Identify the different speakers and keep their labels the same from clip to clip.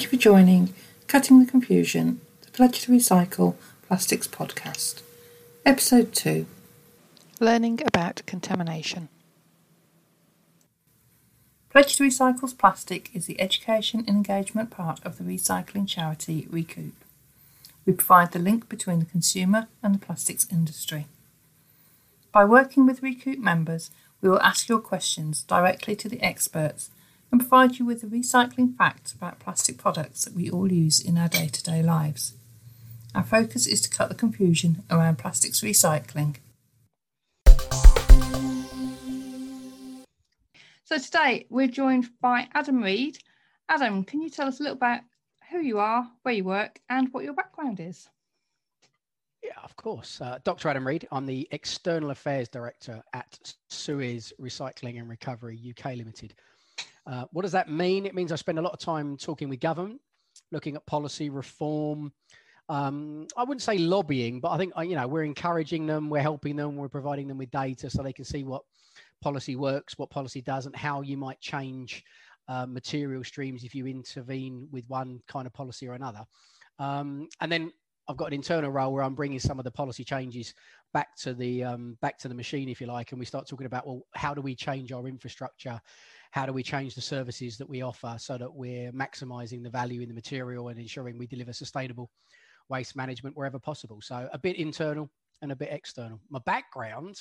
Speaker 1: Thank you for joining Cutting the Confusion, the Pledge to Recycle Plastics podcast. Episode 2
Speaker 2: Learning about contamination.
Speaker 1: Pledge to Recycle's Plastic is the education and engagement part of the recycling charity Recoup. We provide the link between the consumer and the plastics industry. By working with Recoup members, we will ask your questions directly to the experts and provide you with the recycling facts about plastic products that we all use in our day to day lives. Our focus is to cut the confusion around plastics recycling.
Speaker 2: So today we're joined by Adam Read. Adam, can you tell us a little about who you are, where you work, and what your background is?
Speaker 3: Yeah, of course. Uh, Dr. Adam Read. I'm the External Affairs Director at Suez Recycling and Recovery UK Limited. Uh, what does that mean? It means I spend a lot of time talking with government, looking at policy reform. Um, I wouldn't say lobbying, but I think uh, you know we're encouraging them, we're helping them, we're providing them with data so they can see what policy works, what policy doesn't, how you might change uh, material streams if you intervene with one kind of policy or another. Um, and then I've got an internal role where I'm bringing some of the policy changes back to the um, back to the machine, if you like, and we start talking about well, how do we change our infrastructure? How do we change the services that we offer so that we're maximizing the value in the material and ensuring we deliver sustainable waste management wherever possible. So a bit internal and a bit external. My background,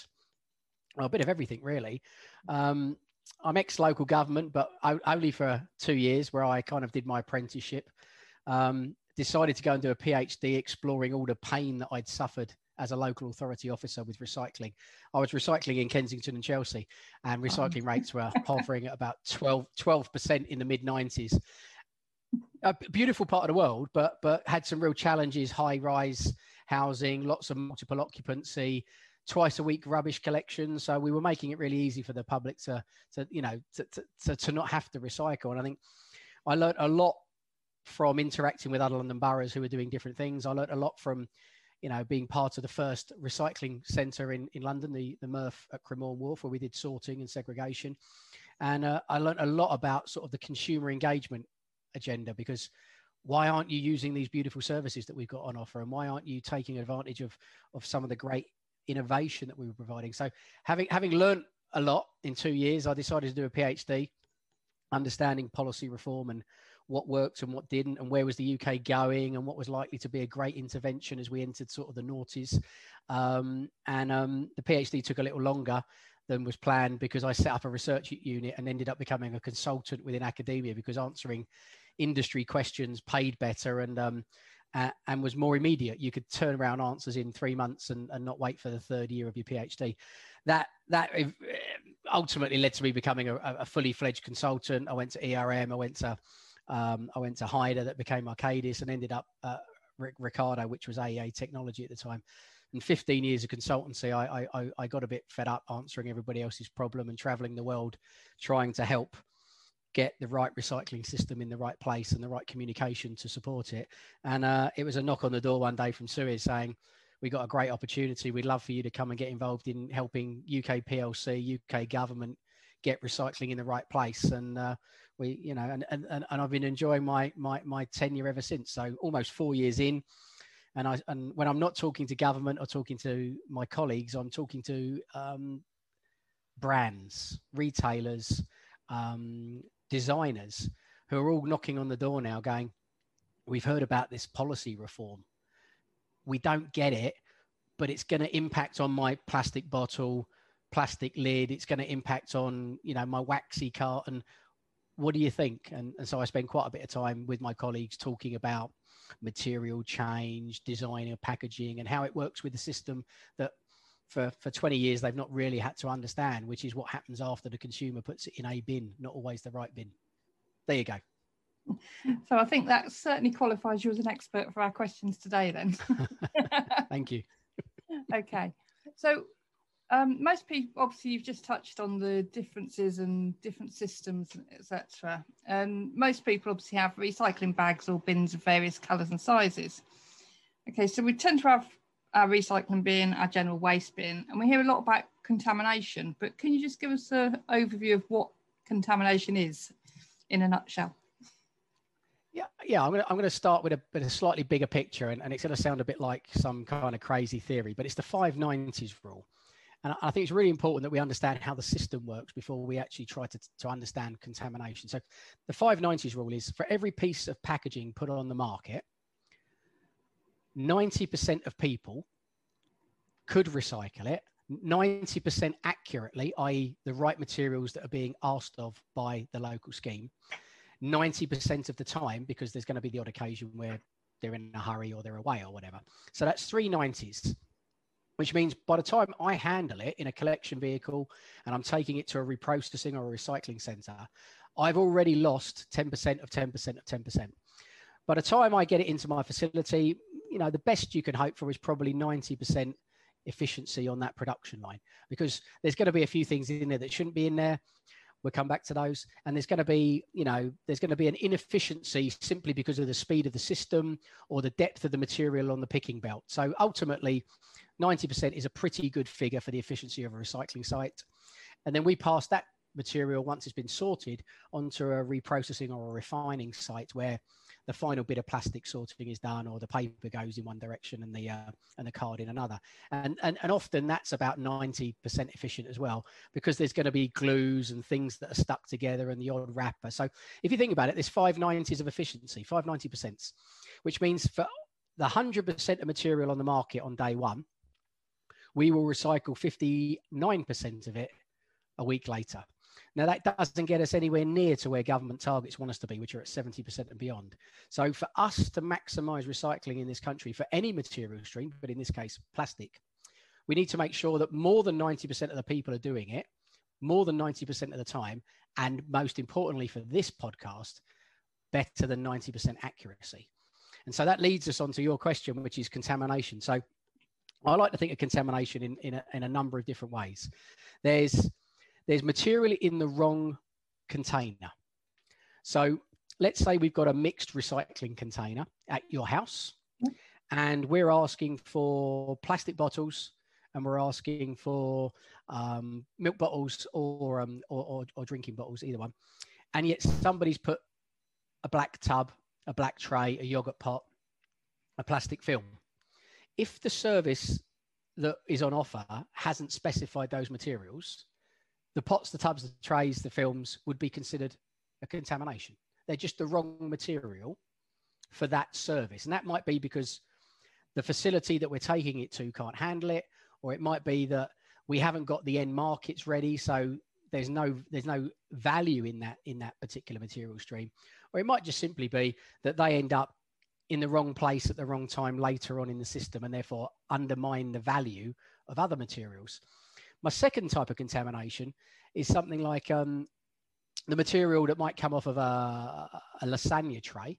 Speaker 3: well, a bit of everything really. Um, I'm ex-local government, but only for two years, where I kind of did my apprenticeship. Um, decided to go and do a PhD, exploring all the pain that I'd suffered as a local authority officer with recycling. I was recycling in Kensington and Chelsea, and oh. recycling rates were hovering at about 12 percent in the mid 90s. A beautiful part of the world, but but had some real challenges: high rise housing, lots of multiple occupancy, twice a week rubbish collection. So we were making it really easy for the public to to you know to to, to, to not have to recycle. And I think I learned a lot from interacting with other London boroughs who were doing different things. I learned a lot from you know, being part of the first recycling centre in, in London, the, the MRF at Cremorne Wharf, where we did sorting and segregation. And uh, I learned a lot about sort of the consumer engagement agenda because why aren't you using these beautiful services that we've got on offer? And why aren't you taking advantage of, of some of the great innovation that we were providing? So having, having learned a lot in two years, I decided to do a PhD understanding policy reform and what worked and what didn't, and where was the UK going, and what was likely to be a great intervention as we entered sort of the noughties. Um, and um, the PhD took a little longer than was planned because I set up a research unit and ended up becoming a consultant within academia because answering industry questions paid better and um, uh, and was more immediate. You could turn around answers in three months and, and not wait for the third year of your PhD. That that ultimately led to me becoming a, a fully fledged consultant. I went to ERM. I went to um, I went to Hyder that became Arcadis and ended up at Ricardo, which was AEA technology at the time. And 15 years of consultancy, I, I, I got a bit fed up answering everybody else's problem and traveling the world trying to help get the right recycling system in the right place and the right communication to support it. And uh, it was a knock on the door one day from Suez saying, we got a great opportunity. We'd love for you to come and get involved in helping UK PLC, UK government get recycling in the right place. And uh, we, you know, and, and, and I've been enjoying my, my, my tenure ever since. So almost four years in. And I, and when I'm not talking to government or talking to my colleagues, I'm talking to um, brands, retailers, um, designers who are all knocking on the door now going, we've heard about this policy reform. We don't get it, but it's going to impact on my plastic bottle, plastic lid. It's going to impact on, you know, my waxy carton what do you think? And, and so I spend quite a bit of time with my colleagues talking about material change, design of packaging, and how it works with the system that for, for 20 years they've not really had to understand, which is what happens after the consumer puts it in a bin, not always the right bin. There you go.
Speaker 2: So I think that certainly qualifies you as an expert for our questions today then.
Speaker 3: Thank you.
Speaker 2: okay. So um, most people, obviously, you've just touched on the differences and different systems, etc. And most people obviously have recycling bags or bins of various colours and sizes. Okay, so we tend to have our recycling bin, our general waste bin, and we hear a lot about contamination. But can you just give us an overview of what contamination is in a nutshell?
Speaker 3: Yeah, yeah. I'm gonna I'm gonna start with a, with a slightly bigger picture, and, and it's gonna sound a bit like some kind of crazy theory, but it's the five nineties rule. And I think it's really important that we understand how the system works before we actually try to, to understand contamination. So the 590s rule is for every piece of packaging put on the market, 90% of people could recycle it 90% accurately, i.e., the right materials that are being asked of by the local scheme, 90% of the time, because there's going to be the odd occasion where they're in a hurry or they're away or whatever. So that's three 90s, which means by the time I handle it in a collection vehicle and I'm taking it to a reprocessing or a recycling center, I've already lost 10% of 10% of 10%. By the time I get it into my facility, you know, the best you can hope for is probably 90% efficiency on that production line because there's going to be a few things in there that shouldn't be in there. We'll come back to those. And there's going to be you know there's going to be an inefficiency simply because of the speed of the system or the depth of the material on the picking belt. So ultimately 90% is a pretty good figure for the efficiency of a recycling site. And then we pass that material once it's been sorted onto a reprocessing or a refining site where the final bit of plastic sorting is done or the paper goes in one direction and the uh, and the card in another. And, and and often that's about 90% efficient as well because there's going to be glues and things that are stuck together and the odd wrapper. So if you think about it there's 590s of efficiency 590% which means for the 100% of material on the market on day one we will recycle 59% of it a week later now, that doesn't get us anywhere near to where government targets want us to be, which are at 70% and beyond. So, for us to maximize recycling in this country for any material stream, but in this case, plastic, we need to make sure that more than 90% of the people are doing it, more than 90% of the time, and most importantly for this podcast, better than 90% accuracy. And so that leads us on to your question, which is contamination. So I like to think of contamination in, in, a, in a number of different ways. There's there's material in the wrong container. So let's say we've got a mixed recycling container at your house and we're asking for plastic bottles and we're asking for um, milk bottles or, um, or, or, or drinking bottles, either one. And yet somebody's put a black tub, a black tray, a yogurt pot, a plastic film. If the service that is on offer hasn't specified those materials, the pots, the tubs, the trays, the films would be considered a contamination. They're just the wrong material for that service. And that might be because the facility that we're taking it to can't handle it, or it might be that we haven't got the end markets ready. So there's no there's no value in that in that particular material stream. Or it might just simply be that they end up in the wrong place at the wrong time later on in the system and therefore undermine the value of other materials. My second type of contamination is something like um, the material that might come off of a, a lasagna tray.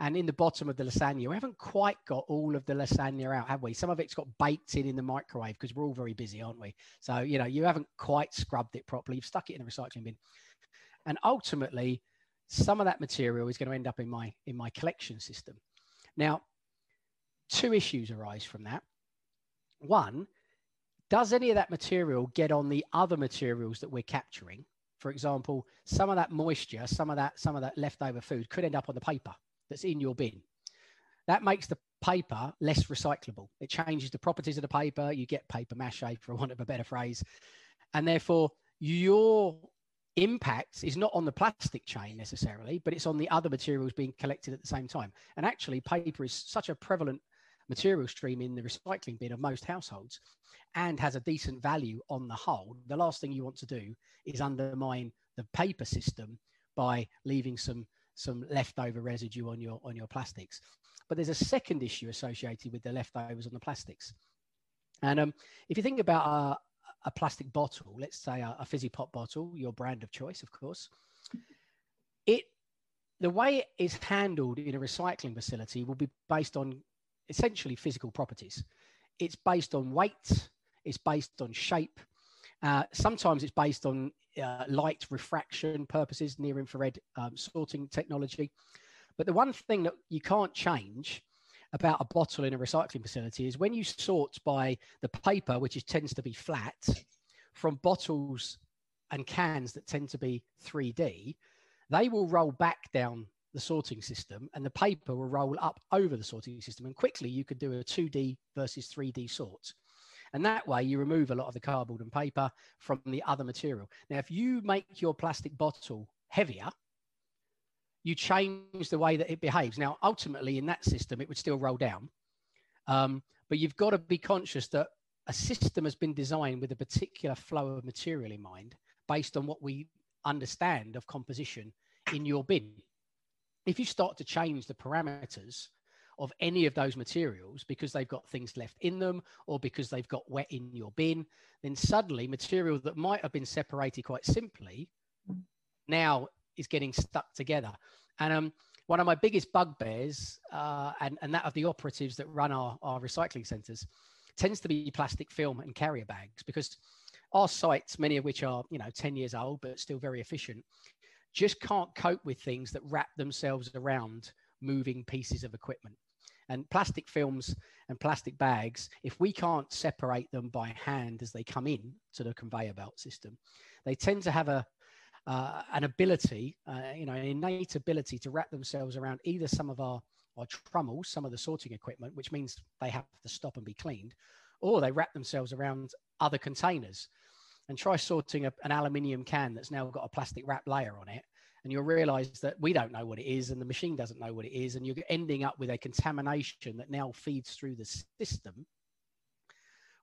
Speaker 3: And in the bottom of the lasagna, we haven't quite got all of the lasagna out, have we? Some of it's got baked in in the microwave because we're all very busy, aren't we? So, you know, you haven't quite scrubbed it properly. You've stuck it in the recycling bin. And ultimately, some of that material is going to end up in my in my collection system. Now, two issues arise from that. One does any of that material get on the other materials that we're capturing? For example, some of that moisture, some of that, some of that leftover food could end up on the paper that's in your bin. That makes the paper less recyclable. It changes the properties of the paper. You get paper mache, for want of a better phrase. And therefore, your impact is not on the plastic chain necessarily, but it's on the other materials being collected at the same time. And actually, paper is such a prevalent material stream in the recycling bin of most households and has a decent value on the whole, the last thing you want to do is undermine the paper system by leaving some some leftover residue on your on your plastics. But there's a second issue associated with the leftovers on the plastics. And um, if you think about a, a plastic bottle, let's say a, a fizzy pop bottle, your brand of choice, of course, it the way it is handled in a recycling facility will be based on essentially physical properties. It's based on weight, it's based on shape. Uh, sometimes it's based on uh, light refraction purposes, near infrared um, sorting technology. But the one thing that you can't change about a bottle in a recycling facility is when you sort by the paper, which is, tends to be flat, from bottles and cans that tend to be 3D, they will roll back down the sorting system and the paper will roll up over the sorting system. And quickly you could do a 2D versus 3D sort. And that way you remove a lot of the cardboard and paper from the other material. Now, if you make your plastic bottle heavier, you change the way that it behaves. Now, ultimately, in that system, it would still roll down. Um, but you've got to be conscious that a system has been designed with a particular flow of material in mind based on what we understand of composition in your bin. If you start to change the parameters of any of those materials because they've got things left in them or because they've got wet in your bin, then suddenly material that might have been separated quite simply now is getting stuck together. And um, one of my biggest bugbears, uh, and, and that of the operatives that run our, our recycling centres, tends to be plastic film and carrier bags because our sites, many of which are you know 10 years old but still very efficient, just can't cope with things that wrap themselves around moving pieces of equipment. And plastic films and plastic bags, if we can't separate them by hand as they come in to the conveyor belt system, they tend to have a uh, an ability, uh, you know, an innate ability to wrap themselves around either some of our, our trommels, some of the sorting equipment, which means they have to stop and be cleaned, or they wrap themselves around other containers. And try sorting a, an aluminium can that's now got a plastic wrap layer on it, and you'll realize that we don't know what it is, and the machine doesn't know what it is, and you're ending up with a contamination that now feeds through the system,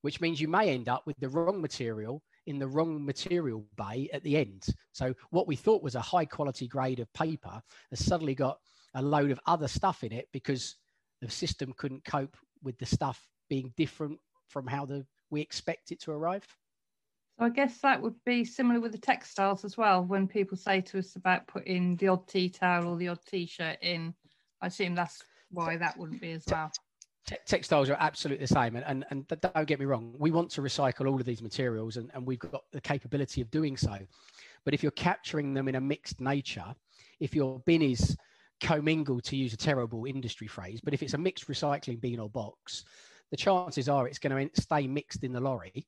Speaker 3: which means you may end up with the wrong material in the wrong material bay at the end. So what we thought was a high quality grade of paper has suddenly got a load of other stuff in it because the system couldn't cope with the stuff being different from how the we expect it to arrive.
Speaker 2: So I guess that would be similar with the textiles as well. When people say to us about putting the odd tea towel or the odd t-shirt in, I assume that's why that wouldn't be as well
Speaker 3: textiles are absolutely the same and, and, and don't get me wrong we want to recycle all of these materials and, and we've got the capability of doing so. But if you're capturing them in a mixed nature if your bin is commingled to use a terrible industry phrase but if it's a mixed recycling bin or box the chances are it's going to stay mixed in the lorry.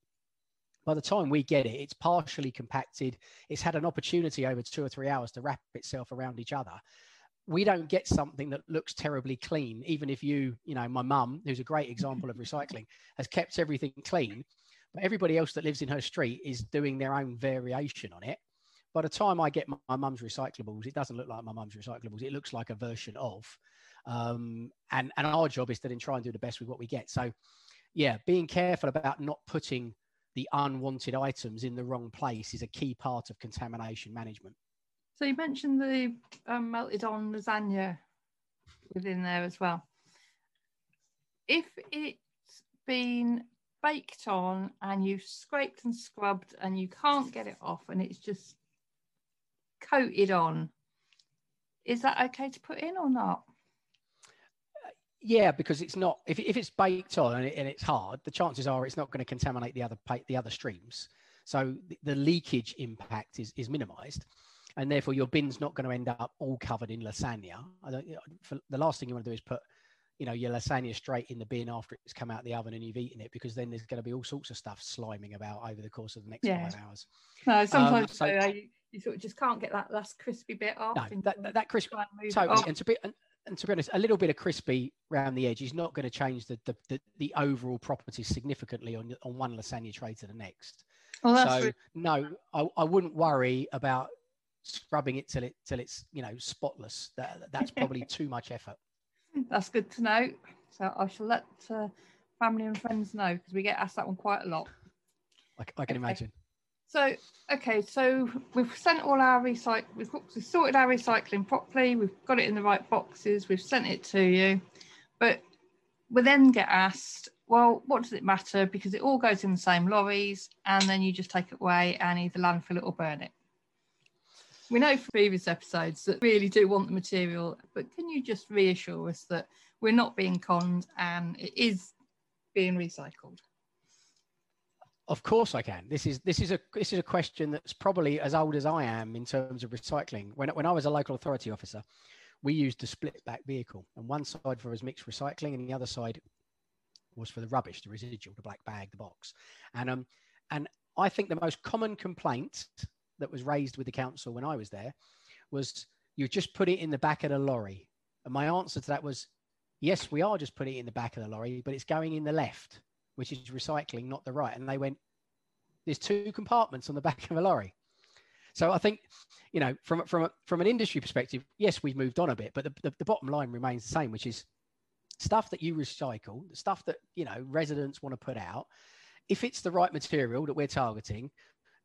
Speaker 3: By the time we get it it's partially compacted. It's had an opportunity over two or three hours to wrap itself around each other we don't get something that looks terribly clean even if you you know my mum who's a great example of recycling has kept everything clean but everybody else that lives in her street is doing their own variation on it. By the time i get my mum's recyclables it doesn't look like my mum's recyclables. It looks like a version of um, and and our job is to then try and do the best with what we get. So yeah being careful about not putting the unwanted items in the wrong place is a key part of contamination management
Speaker 2: so you mentioned the um, melted on lasagna within there as well. If it's been baked on and you've scraped and scrubbed and you can't get it off and it's just coated on, is that okay to put in or not?
Speaker 3: Yeah, because it's not. If, if it's baked on and, it, and it's hard, the chances are it's not going to contaminate the other the other streams. So the, the leakage impact is is minimised and therefore your bin's not going to end up all covered in lasagna. I don't, for, the last thing you want to do is put, you know, your lasagna straight in the bin after it's come out of the oven and you've eaten it, because then there's going to be all sorts of stuff sliming about over the course of the next yeah. five hours.
Speaker 2: No, sometimes um, so, you, you, sort of just can't get that last crispy bit off.
Speaker 3: No, that, that, that crispy, totally. And to be and, and, to be honest, a little bit of crispy around the edge is not going to change the, the, the, the overall properties significantly on on one lasagna tray to the next. Well, so really- no, I, I wouldn't worry about scrubbing it till it till it's you know spotless. That that's probably too much effort.
Speaker 2: That's good to know. So I shall let uh, family and friends know because we get asked that one quite a lot.
Speaker 3: I, I can okay. imagine.
Speaker 2: So okay, so we've sent all our recycle. We've, we've sorted our recycling properly. We've got it in the right boxes. We've sent it to you, but we then get asked, well, what does it matter? Because it all goes in the same lorries, and then you just take it away and either landfill it or burn it. We know from previous episodes that really do want the material, but can you just reassure us that we're not being conned and it is being recycled?
Speaker 3: Of course I can. This is this is a this is a question that's probably as old as I am in terms of recycling. When when I was a local authority officer, we used a split back vehicle, and one side for was mixed recycling, and the other side was for the rubbish, the residual, the black bag, the box. And um and I think the most common complaint that was raised with the council when I was there was you just put it in the back of the lorry. And my answer to that was, yes, we are just putting it in the back of the lorry, but it's going in the left, which is recycling, not the right. And they went, there's two compartments on the back of a lorry. So I think, you know, from from from an industry perspective, yes, we've moved on a bit, but the, the, the bottom line remains the same, which is stuff that you recycle, the stuff that you know residents want to put out. If it's the right material that we're targeting,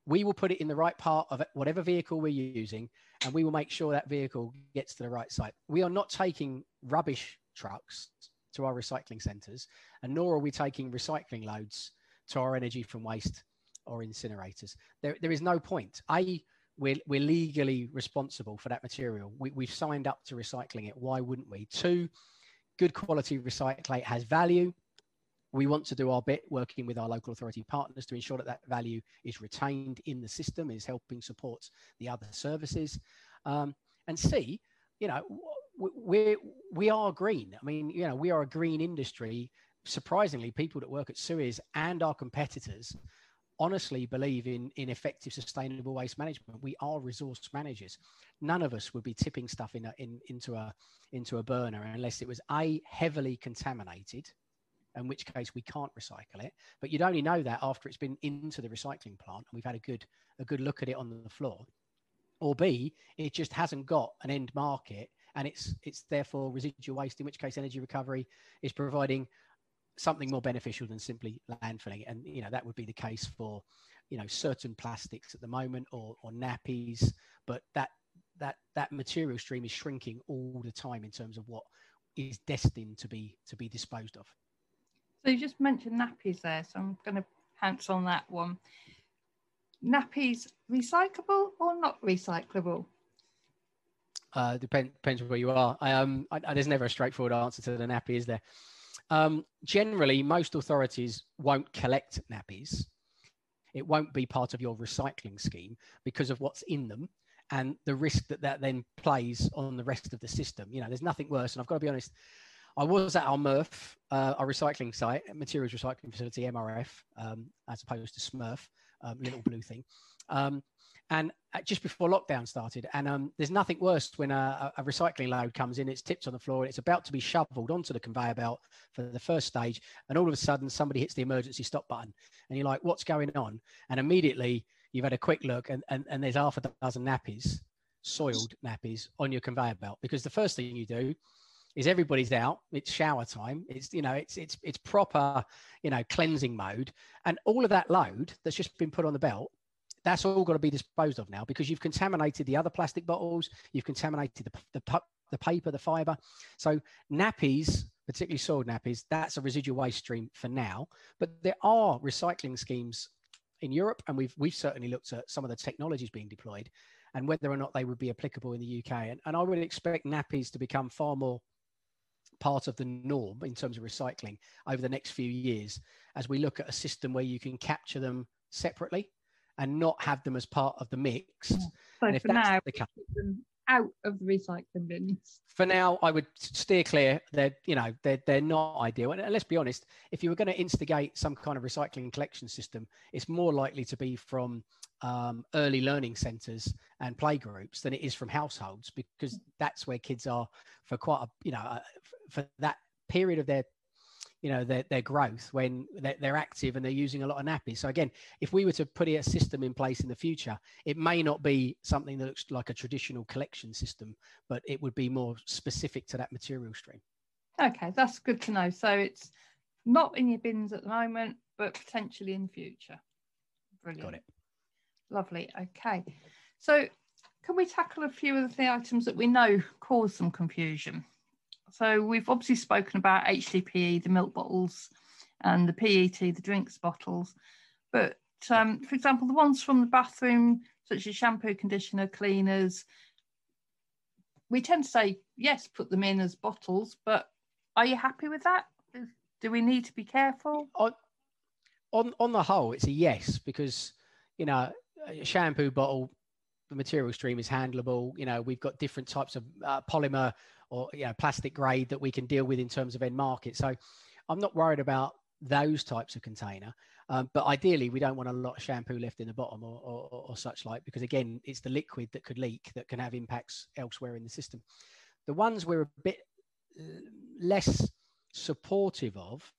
Speaker 3: we will put it in the right part of whatever vehicle we're using, and we will make sure that vehicle gets to the right site. We are not taking rubbish trucks to our recycling centres, and nor are we taking recycling loads to our energy from waste or incinerators. There, there is no point. A, we're, we're legally responsible for that material. We, we've signed up to recycling it. Why wouldn't we? Two, good quality recyclate has value. We want to do our bit working with our local authority partners to ensure that that value is retained in the system, is helping support the other services. Um, and C, you know, we we are green. I mean, you know, we are a green industry. Surprisingly, people that work at Suez and our competitors honestly believe in in effective sustainable waste management we are resource managers none of us would be tipping stuff in, a, in into a into a burner unless it was a heavily contaminated in which case we can't recycle it but you'd only know that after it's been into the recycling plant and we've had a good a good look at it on the floor or b it just hasn't got an end market and it's it's therefore residual waste in which case energy recovery is providing something more beneficial than simply landfilling. And you know that would be the case for you know certain plastics at the moment or, or nappies, but that that that material stream is shrinking all the time in terms of what is destined to be to be disposed of.
Speaker 2: So you just mentioned nappies there, so I'm going to pounce on that one. Nappies recyclable or not recyclable?
Speaker 3: Uh, depend, depends where you are. I, um, I, there's never a straightforward answer to the nappy, is there? Um, generally, most authorities won't collect nappies. It won't be part of your recycling scheme because of what's in them and the risk that that then plays on the rest of the system. You know, there's nothing worse. And I've got to be honest, I was at our MRF, uh, our recycling site, materials recycling facility, MRF, um, as opposed to Smurf, um, little blue thing. Um, and just before lockdown started. And um, there's nothing worse when a, a, recycling load comes in, it's tipped on the floor, and it's about to be shoveled onto the conveyor belt for the first stage. And all of a sudden, somebody hits the emergency stop button. And you're like, what's going on? And immediately, you've had a quick look, and, and, and there's half a dozen nappies, soiled nappies, on your conveyor belt. Because the first thing you do is everybody's out it's shower time it's you know it's it's it's proper you know cleansing mode and all of that load that's just been put on the belt that's all got to be disposed of now because you've contaminated the other plastic bottles, you've contaminated the, the, the paper, the fiber. So nappies, particularly soiled nappies, that's a residual waste stream for now. But there are recycling schemes in Europe, and we've we've certainly looked at some of the technologies being deployed, and whether or not they would be applicable in the UK. And, and I would expect nappies to become far more part of the norm in terms of recycling over the next few years as we look at a system where you can capture them separately and not have them as part of the mix.
Speaker 2: So and if for now, the case, them out of the recycling bins.
Speaker 3: For now, I would steer clear. They're you know they're they're not ideal. And let's be honest, if you were going to instigate some kind of recycling collection system, it's more likely to be from um, early learning centres and playgroups than it is from households because that's where kids are for quite a you know uh, for that period of their you know their, their growth when they're, they're, active and they're using a lot of nappies. So again if we were to put a system in place in the future it may not be something that looks like a traditional collection system but it would be more specific to that material stream.
Speaker 2: Okay that's good to know. So it's not in your bins at the moment but potentially in the future. Brilliant.
Speaker 3: Got it.
Speaker 2: Lovely. Okay. So can we tackle a few of the items that we know cause some confusion so we've obviously spoken about HDPE, the milk bottles, and the PET, the drinks bottles. But um, for example, the ones from the bathroom, such as shampoo, conditioner, cleaners, we tend to say, yes, put them in as bottles, but are you happy with that? Do we need to be careful?
Speaker 3: On, on, on the whole, it's a yes, because, you know, a shampoo bottle, the material stream is handleable. You know, we've got different types of uh, polymer or you know, plastic grade that we can deal with in terms of end market. So I'm not worried about those types of container. Um, but ideally, we don't want a lot of shampoo left in the bottom or, or, or, such like, because again, it's the liquid that could leak that can have impacts elsewhere in the system. The ones we're a bit uh, less supportive of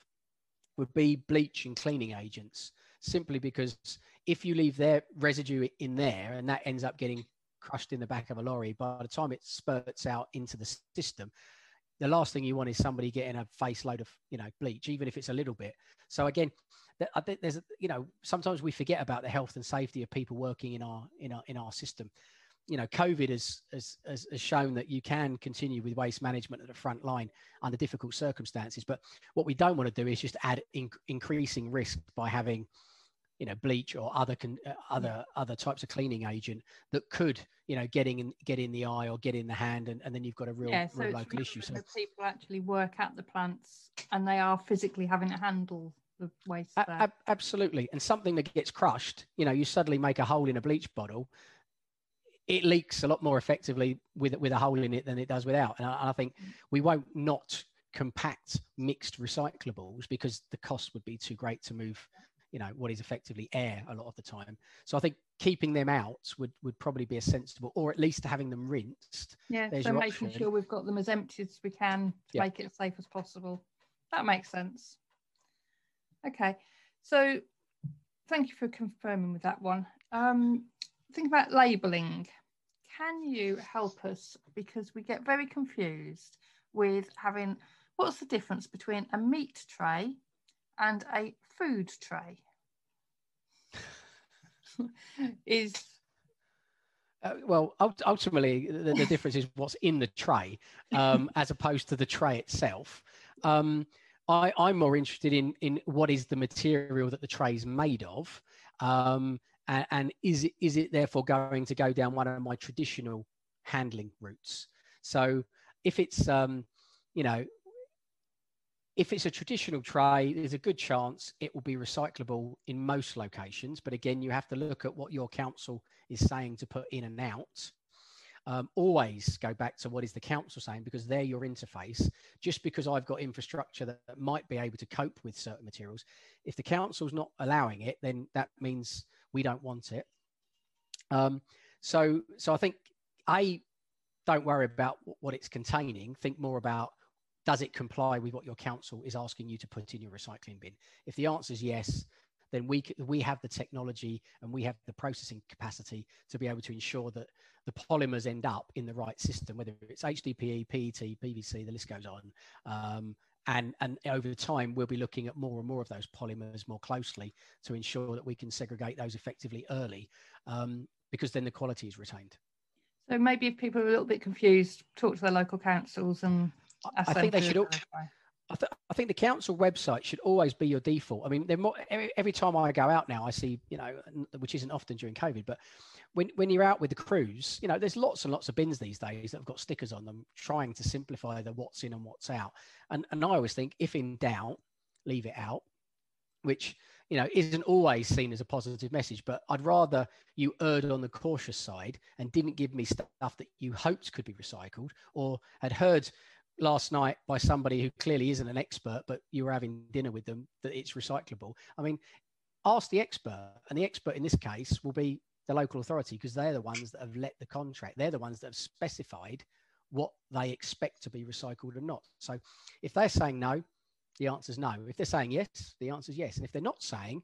Speaker 3: would be bleach and cleaning agents, simply because if you leave their residue in there and that ends up getting crushed in the back of a lorry, by the time it spurts out into the system, the last thing you want is somebody getting a face load of you know bleach, even if it's a little bit. So again, I think there's you know sometimes we forget about the health and safety of people working in our in our in our system. You know, COVID has has, has shown that you can continue with waste management at the front line under difficult circumstances. But what we don't want to do is just add in, increasing risk by having you know bleach or other con, uh, other other types of cleaning agent that could you know getting in get in the eye or get in the hand and, and then you've got a real,
Speaker 2: yeah, so
Speaker 3: real local issue. so
Speaker 2: people actually work at the plants and they are physically having to handle the waste a-
Speaker 3: absolutely. And something that gets crushed you know you suddenly make a hole in a bleach bottle it leaks a lot more effectively with with a hole in it than it does without. And I, I think mm. we won't not compact mixed recyclables because the cost would be too great to move you know what is effectively air a lot of the time. So i think keeping them out would would probably be a sensible or at least having them rinsed.
Speaker 2: Yeah so making option. sure we've got them as empty as we can to make it as safe as possible. That makes sense. Okay so thank you for confirming with that one. Um think about labeling can you help us? Because we get very confused with having what's the difference between a meat tray and a food tray? Is
Speaker 3: uh, well ultimately the, the, difference is what's in the tray um, as opposed to the tray itself. Um, I, am more interested in in what is the material that the tray is made of um, and, and is it is it therefore going to go down one of my traditional handling routes? So if it's um, you know if it's a traditional tray, there's a good chance it will be recyclable in most locations. But again, you have to look at what your council is saying to put in and out. Um, always go back to what is the council saying because they're your interface. Just because I've got infrastructure that, that might be able to cope with certain materials, if the council's not allowing it, then that means we don't want it. Um, so, so I think a don't worry about what it's containing. Think more about does it comply with what your council is asking you to put in your recycling bin? If the answer is yes, then we we have the technology and we have the processing capacity to be able to ensure that the polymers end up in the right system, whether it's HDPE, PET, PVC, the list goes on. Um, and, and over time, we'll be looking at more and more of those polymers more closely to ensure that we can segregate those effectively early, um, because then the quality is retained.
Speaker 2: So maybe if people are a little bit confused, talk to their local councils and
Speaker 3: I think they should. I, th- I, think the council website should always be your default. I mean, more, every, every, time I go out now, I see, you know, which isn't often during COVID, but when, when you're out with the crews, you know, there's lots and lots of bins these days that have got stickers on them trying to simplify the what's in and what's out. And, and I always think if in doubt, leave it out, which, you know, isn't always seen as a positive message, but I'd rather you erred on the cautious side and didn't give me stuff that you hoped could be recycled or had heard last night by somebody who clearly isn't an expert, but you were having dinner with them that it's recyclable. I mean, ask the expert, and the expert in this case will be the local authority because they're the ones that have let the contract. They're the ones that have specified what they expect to be recycled and not. So if they're saying no, the answer is no. If they're saying yes, the answer is yes. And if they're not saying,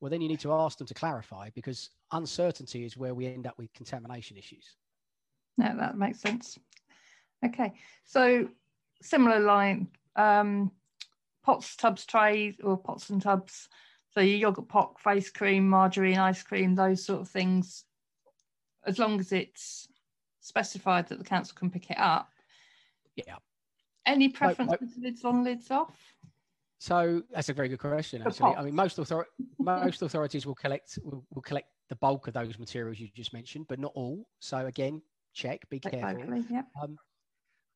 Speaker 3: well, then you need to ask them to clarify because uncertainty is where we end up with contamination issues.
Speaker 2: No, that makes sense. Okay, so similar line, um, pots, tubs, trays, or pots and tubs. So your yogurt pot, face cream, margarine, ice cream, those sort of things, as long as it's specified that the council can pick it up.
Speaker 3: Yeah.
Speaker 2: Any preference with lids on, lids off?
Speaker 3: So that's a very good question. Actually, I mean, most author- most authorities will collect will, will, collect the bulk of those materials you just mentioned, but not all. So again, check, be careful.
Speaker 2: Yeah. um,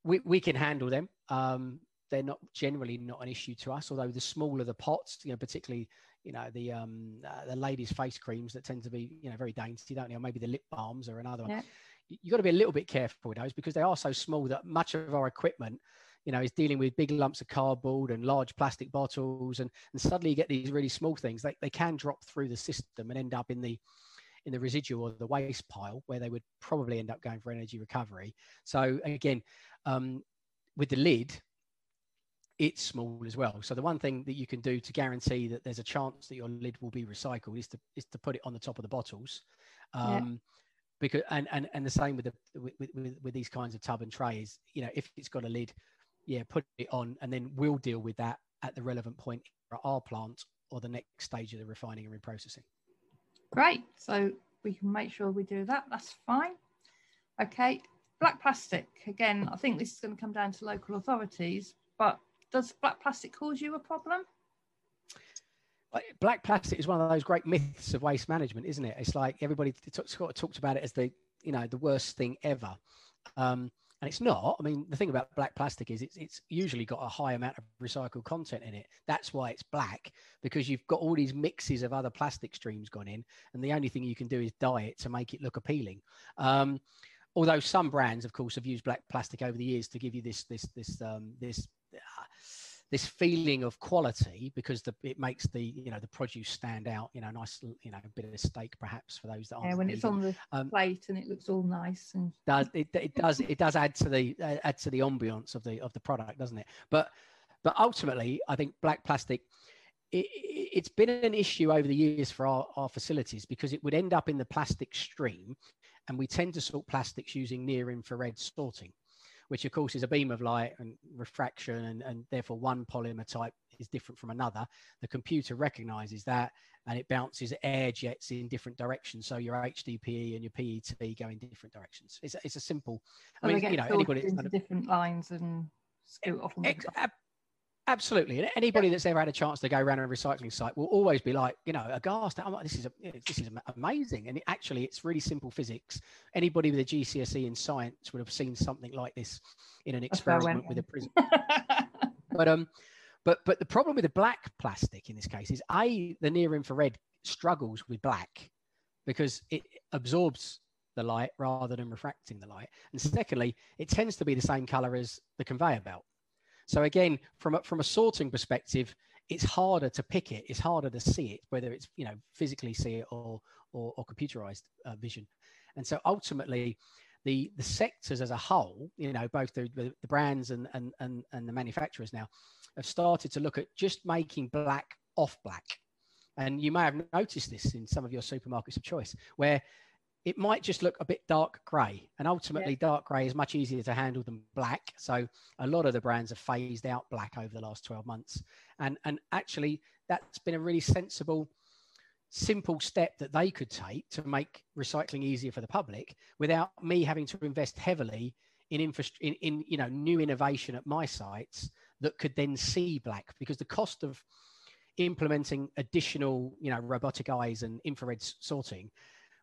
Speaker 3: we, we can handle them. Um, they're not generally not an issue to us, although the smaller the pots, you know, particularly, you know, the um, uh, the ladies' face creams that tend to be, you know, very dainty, don't they? Or maybe the lip balms or another yeah. one. You've got to be a little bit careful with those because they are so small that much of our equipment, you know is dealing with big lumps of cardboard and large plastic bottles and, and suddenly you get these really small things they, they can drop through the system and end up in the in the residual or the waste pile where they would probably end up going for energy recovery. So again um, with the lid it's small as well. So the one thing that you can do to guarantee that there's a chance that your lid will be recycled is to is to put it on the top of the bottles. Um, yeah because and and and the same with the with, with, with these kinds of tub and trays. You know if it's got a lid yeah put it on and then we'll deal with that at the relevant point for our plant or the next stage of the refining and reprocessing
Speaker 2: great. So we can make sure we do that. That's fine. Okay. Black plastic. Again i think this is going to come down to local authorities but does black plastic cause you a problem?
Speaker 3: Black plastic is one of those great myths of waste management, isn't it? It's like everybody sort of talks about it as the you know the worst thing ever, um, and it's not. I mean, the thing about black plastic is it's it's usually got a high amount of recycled content in it. That's why it's black because you've got all these mixes of other plastic streams gone in, and the only thing you can do is dye it to make it look appealing. Um, although some brands, of course, have used black plastic over the years to give you this this this um, this. Uh, this feeling of quality because the, it makes the you know the produce stand out you know nice you know a bit of a steak perhaps for those that
Speaker 2: yeah when it's on the um, plate and it looks all nice and
Speaker 3: does it, it does it does add to the uh, add to the ambience of the of the product doesn't it? But but ultimately i think black plastic it, has been an issue over the years for our, our facilities because it would end up in the plastic stream and we tend to sort plastics using near infrared sorting which of course is a beam of light and refraction, and, and therefore one polymer type is different from another. The computer recognizes that and it bounces air jets in different directions. So your HDPE and your PET go in different directions. It's, it's a simple,
Speaker 2: I mean, you know, anybody into kind of, different lines and scoot off.
Speaker 3: Ex- Absolutely, and anybody that's ever had a chance to go around a recycling site will always be like, you know, aghast. I'm like, this is a, this is amazing, and it, actually, it's really simple physics. Anybody with a GCSE in science would have seen something like this in an experiment with a prism. but um, but but the problem with the black plastic in this case is a the near infrared struggles with black because it absorbs the light rather than refracting the light, and secondly, it tends to be the same color as the conveyor belt. So again, from a, from a sorting perspective, it's harder to pick it. It's harder to see it, whether it's you know physically see it or or, or computerized uh, vision. And so ultimately, the the sectors as a whole, you know, both the, the, the brands and, and and and the manufacturers now have started to look at just making black off black. And you may have noticed this in some of your supermarkets of choice, where it might just look a bit dark grey. And ultimately, yeah. dark grey is much easier to handle than black. So a lot of the brands have phased out black over the last 12 months. And, and actually, that's been a really sensible, simple step that they could take to make recycling easier for the public without me having to invest heavily in, infra- in, in you know, new innovation at my sites that could then see black because the cost of implementing additional, you know, robotic eyes and infrared sorting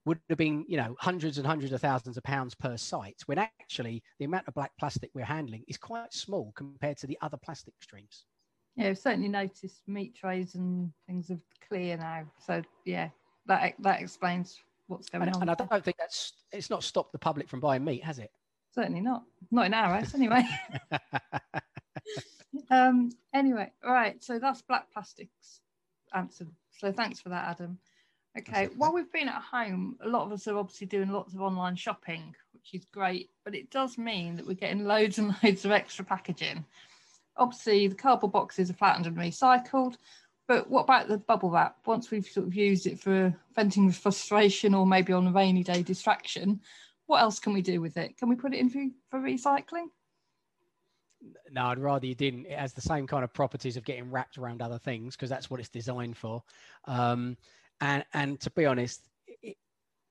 Speaker 3: would have been, you know, hundreds and hundreds of thousands of pounds per site, when actually the amount of black plastic we're handling is quite small compared to the other plastic streams.
Speaker 2: Yeah, I've certainly noticed meat trays and things are clear now. So yeah, that that explains what's going
Speaker 3: and,
Speaker 2: on.
Speaker 3: And I don't think that's it's not stopped the public from buying meat, has it?
Speaker 2: Certainly not. Not in our house, anyway. um. Anyway, all right. So that's black plastics answered. So thanks for that, Adam. Okay, while we've been at home, a lot of us are obviously doing lots of online shopping, which is great, but it does mean that we're getting loads and loads of extra packaging. Obviously, the cardboard boxes are flattened and recycled, but what about the bubble wrap? Once we've sort of used it for venting frustration or maybe on a rainy day distraction, what else can we do with it? Can we put it in for, for recycling?
Speaker 3: No, I'd rather you didn't. It has the same kind of properties of getting wrapped around other things because that's what it's designed for. Um, and and to be honest it,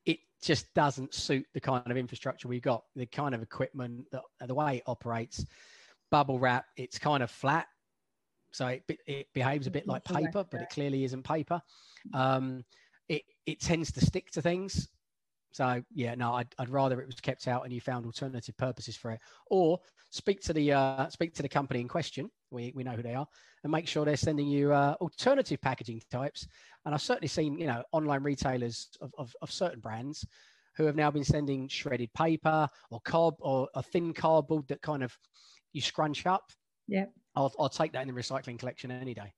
Speaker 3: it just doesn't suit the kind of infrastructure we got the kind of equipment that the way it operates. Bubble wrap it's kind of flat. So it, it behaves a bit like paper but it clearly isn't paper. Um, it, it tends to stick to things. So yeah, no, I'd, I'd rather it was kept out and you found alternative purposes for it, or speak to the uh, speak to the company in question. We, we know who they are, and make sure they're sending you uh, alternative packaging types. And I've certainly seen you know online retailers of, of, of certain brands who have now been sending shredded paper or cob or a thin cardboard that kind of you scrunch up,
Speaker 2: yeah,
Speaker 3: I'll, I'll take that in the recycling collection any day.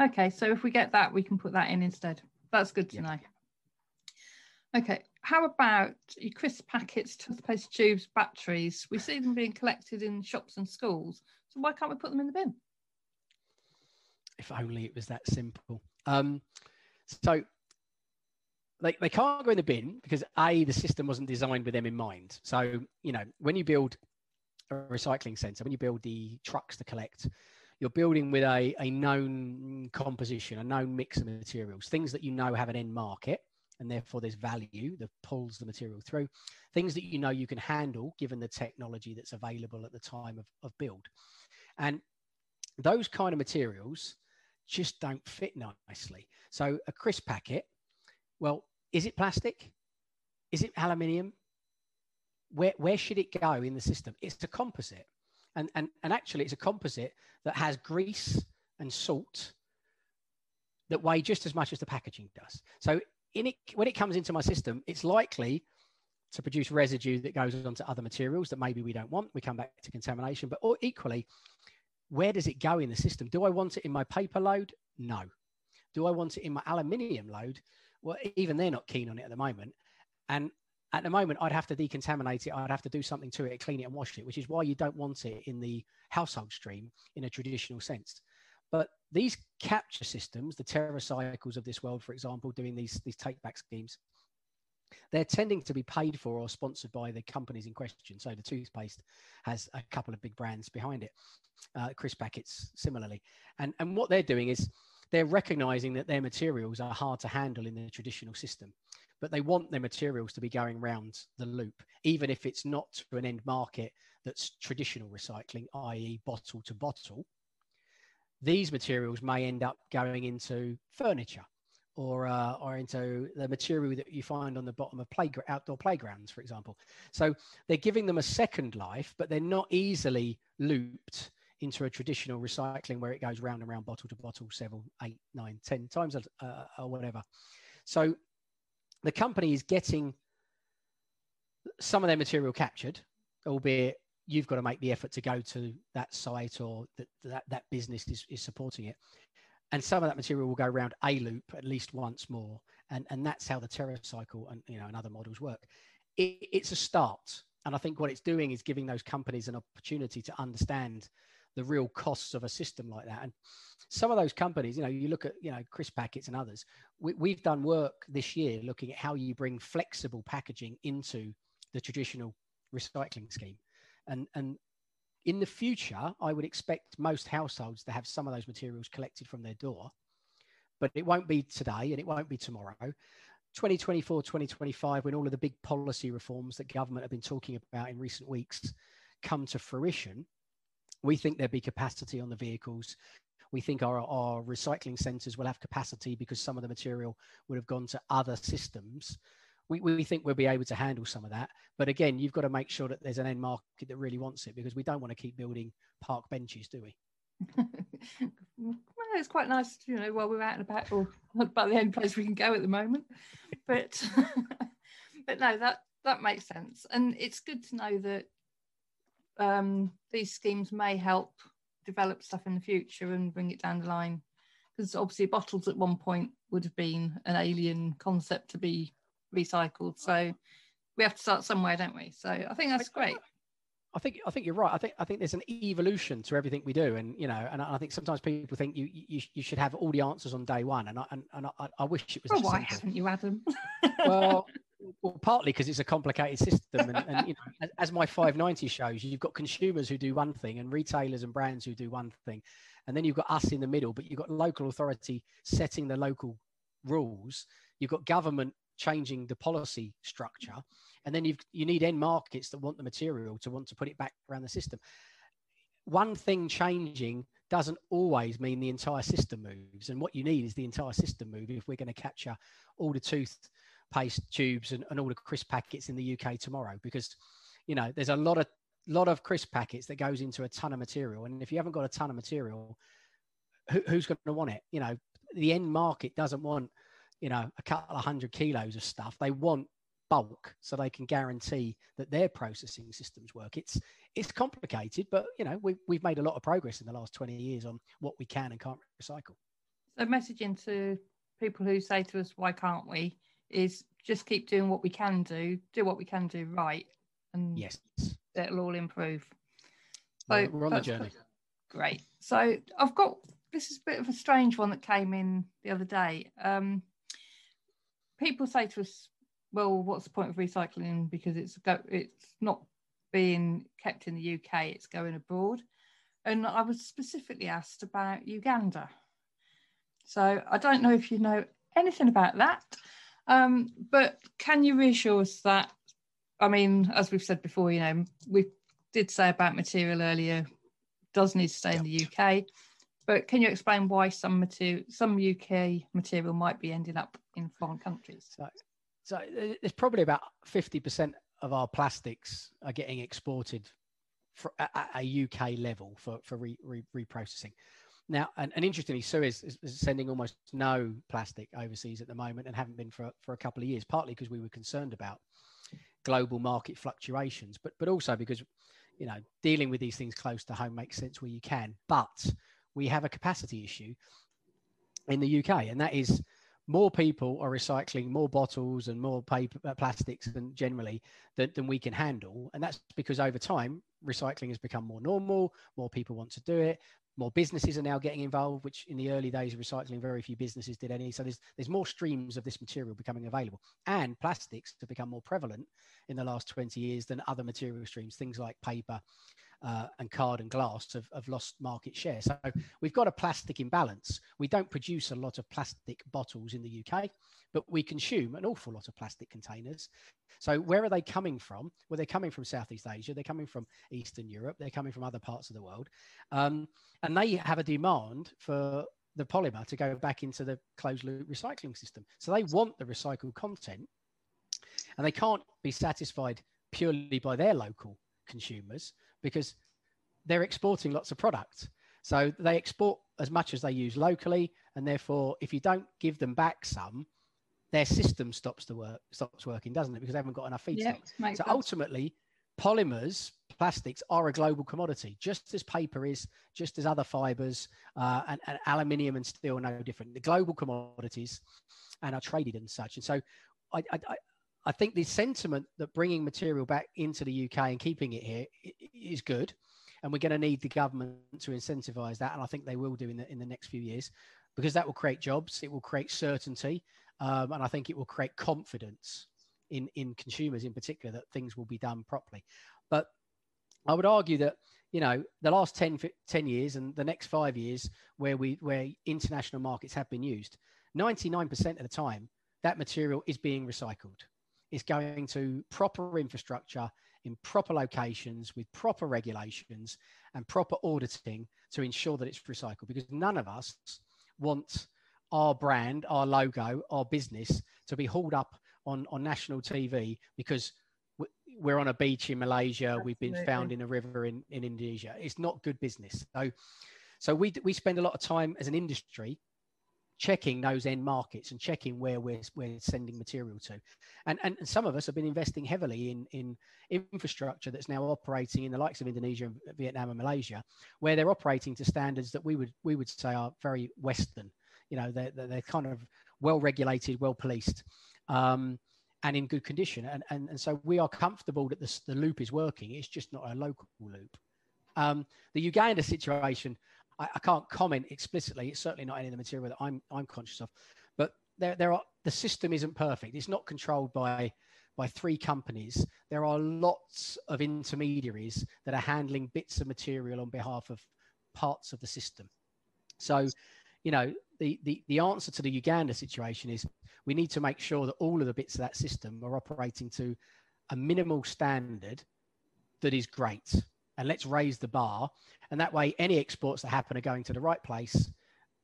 Speaker 2: Okay, so if we get that, we can put that in instead. That's good to
Speaker 3: Yeah.
Speaker 2: know. Okay, how about your crisp packets, toothpaste tubes, batteries? We see them being collected in shops and schools. So why can't we put them in the bin?
Speaker 3: If only it was that simple. Um, so they, they can't go in the bin because a the system wasn't designed with them in mind. So you know when you build a recycling centre, when you build the trucks to collect, you're building with a, a known composition, a known mix of materials, things that you know have an end market and therefore there's value that pulls the material through, things that you know you can handle given the technology that's available at the time of, of build. And those kind of materials just don't fit nicely. So a crisp packet, well, is it plastic? Is it aluminium? Where, where should it go in the system? It's a composite. And, and, and actually, it's a composite that has grease and salt that weigh just as much as the packaging does. So in it, when it comes into my system, it's likely to produce residue that goes onto other materials that maybe we don't want. We come back to contamination, but or equally, where does it go in the system? Do I want it in my paper load? No. Do I want it in my aluminium load? Well, even they're not keen on it at the moment. And at the moment, I'd have to decontaminate it. I'd have to do something to it, clean it and wash it, which is why you don't want it in the household stream in a traditional sense. But these capture systems, the TerraCycles of this world, for example, doing these, these take back schemes, they're tending to be paid for or sponsored by the companies in question. So the toothpaste has a couple of big brands behind it. Uh, Crisp Packets similarly, and and what they're doing is they're recognizing that their materials are hard to handle in the traditional system, but they want their materials to be going round the loop, even if it's not to an end market that's traditional recycling, i.e., bottle to bottle. These materials may end up going into furniture or uh, or into the material that you find on the bottom of playground outdoor playgrounds, for example. So they're giving them a second life, but they're not easily looped into a traditional recycling where it goes round and round, bottle to bottle, several, eight, nine, ten times uh, or whatever. So the company is getting some of their material captured, albeit you've got to make the effort to go to that site or that that, that business is, is supporting it and some of that material will go around a loop at least once more and and that's how the TerraCycle and you know and other models work. It, it's a start and i think what it's doing is giving those companies an opportunity to understand the real costs of a system like that. And some of those companies you know you look at you know crisp packets and others we, we've done work this year looking at how you bring flexible packaging into the traditional recycling scheme. And and in the future, I would expect most households to have some of those materials collected from their door, but it won't be today and it won't be tomorrow. 2024, 2025, when all of the big policy reforms that government have been talking about in recent weeks come to fruition, we think there'll be capacity on the vehicles. We think our, our recycling centres will have capacity because some of the material would have gone to other systems we, we think we'll be able to handle some of that. But again, you've got to make sure that there's an end market that really wants it because we don't want to keep building park benches, do we?
Speaker 2: well, it's quite nice, you know, while we're out and about, or about the only place we can go at the moment. But, but no, that that makes sense, and it's good to know that um, these schemes may help develop stuff in the future and bring it down the line. Because obviously, bottles at one point would have been an alien concept to be recycled. So we have to start somewhere, don't we? So I think that's great.
Speaker 3: I think I think you're right. I think I think there's an evolution to everything we do, and you know, and I think sometimes people think you you, you should have all the answers on day one, and I and, and I, I wish it was.
Speaker 2: Oh, well, why
Speaker 3: simple.
Speaker 2: haven't you, Adam?
Speaker 3: well, well, partly because it's a complicated system, and, and you know, as, as my 590 shows, you've got consumers who do one thing, and retailers and brands who do one thing, and then you've got us in the middle, but you've got local authority setting the local rules. You've got government changing the policy structure. And then you've you need end markets that want the material to want to put it back around the system. One thing changing doesn't always mean the entire system moves. And what you need is the entire system move if we're going to capture all the toothpaste tubes and, and all the crisp packets in the uk tomorrow. Because you know there's a lot of lot of crisp packets that goes into a ton of material. And if you haven't got a ton of material who, who's going to want it? You know the end market doesn't want you know, a couple of hundred kilos of stuff. They want bulk so they can guarantee that their processing systems work. It's it's complicated, but you know we've we've made a lot of progress in the last 20 years on what we can and can't recycle.
Speaker 2: So messaging to people who say to us, "Why can't we?" is just keep doing what we can do, do what we can do right, and
Speaker 3: yes,
Speaker 2: it'll all improve.
Speaker 3: So we're on the journey.
Speaker 2: Great. So I've got this is a bit of a strange one that came in the other day. Um, people say to us, "Well, what's the point of recycling? Because it's go, it's not being kept in the UK; it's going abroad." And I was specifically asked about Uganda. So I don't know if you know anything about that, um, but can you reassure us that? I mean, as we've said before, you know, we did say about material earlier does need to stay in the UK. But can you explain why some material, some UK material might be ending up in foreign countries?
Speaker 3: So, so there's probably about 50% of our plastics are getting exported for, at a UK level for, for re, re, reprocessing. Now, and, and interestingly, Suez is, is, sending almost no plastic overseas at the moment and haven't been for, for a couple of years, partly because we were concerned about global market fluctuations, but, but also because, you know, dealing with these things close to home makes sense where you can. But we have a capacity issue in the UK, and that is more people are recycling more bottles and more paper uh, plastics than generally than, than we can handle. And that's because over time recycling has become more normal more people want to do it more businesses are now getting involved which in the early days of recycling very few businesses did any. So there's there's more streams of this material becoming available. And plastics have become more prevalent in the last 20 years than other material streams things like paper uh, and card and glass have, have lost market share. So we've got a plastic imbalance. We don't produce a lot of plastic bottles in the UK, but we consume an awful lot of plastic containers. So where are they coming from? Well, they're coming from Southeast Asia. They're coming from Eastern Europe. They're coming from other parts of the world. Um, and they have a demand for the polymer to go back into the closed loop recycling system. So they want the recycled content and they can't be satisfied purely by their local consumers because they're exporting lots of products. So they export as much as they use locally, and therefore, if you don't give them back some, their system stops the work stops working, doesn't it? Because they haven't got enough feedstock. so ultimately, polymers, plastics are a global commodity, just as paper is, just as other fibers, uh, and, and aluminium and steel are no different. The global commodities and are traded and such. And so, I, I, I think the sentiment that bringing material back into the UK and keeping it here is good, and we're going to need the government to incentivise that, and I think they will do in the in the next few years, because that will create jobs, it will create certainty, um, and I think it will create confidence in in consumers in particular that things will be done properly. But I would argue that you know the last 10, 10 years and the next five years where we where international markets have been used, 99% of the time that material is being recycled is going to proper infrastructure in proper locations with proper regulations and proper auditing to ensure that it's recycled because none of us want our brand, our logo, our business to be hauled up on, on national TV because we're on a beach in Malaysia, Absolutely. we've been found in a river in, in Indonesia. It's not good business. So, so we, we spend a lot of time as an industry checking those end markets and checking where we're, we're sending material to. And, and, some of us have been investing heavily in, in infrastructure that's now operating in the likes of Indonesia, Vietnam, and Malaysia, where they're operating to standards that we would, we would say are very Western. You know, they're, they're kind of well regulated, well policed. Um, and in good condition. And, and, and so we are comfortable that the, the loop is working. It's just not a local loop. Um, the Uganda situation, I, I, can't comment explicitly. It's certainly not any of the material that I'm I'm conscious of, but there there are the system isn't perfect. It's not controlled by by three companies. There are lots of intermediaries that are handling bits of material on behalf of parts of the system. So, you know, the, the, the answer to the Uganda situation is we need to make sure that all of the bits of that system are operating to a minimal standard that is great and let's raise the bar. And that way, any exports that happen are going to the right place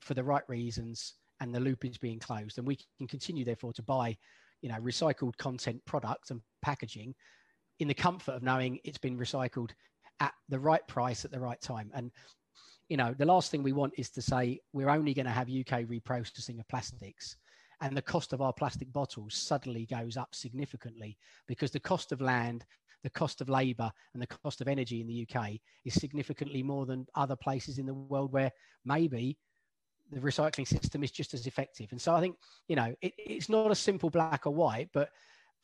Speaker 3: for the right reasons, and the loop is being closed. And we can continue, therefore, to buy, you know, recycled content products and packaging in the comfort of knowing it's been recycled at the right price at the right time. And you know, the last thing we want is to say we're only going to have UK reprocessing of plastics, and the cost of our plastic bottles suddenly goes up significantly because the cost of land the cost of labor and the cost of energy in the UK is significantly more than other places in the world where maybe the recycling system is just as effective. And so I think, you know, it, it's not a simple black or white, but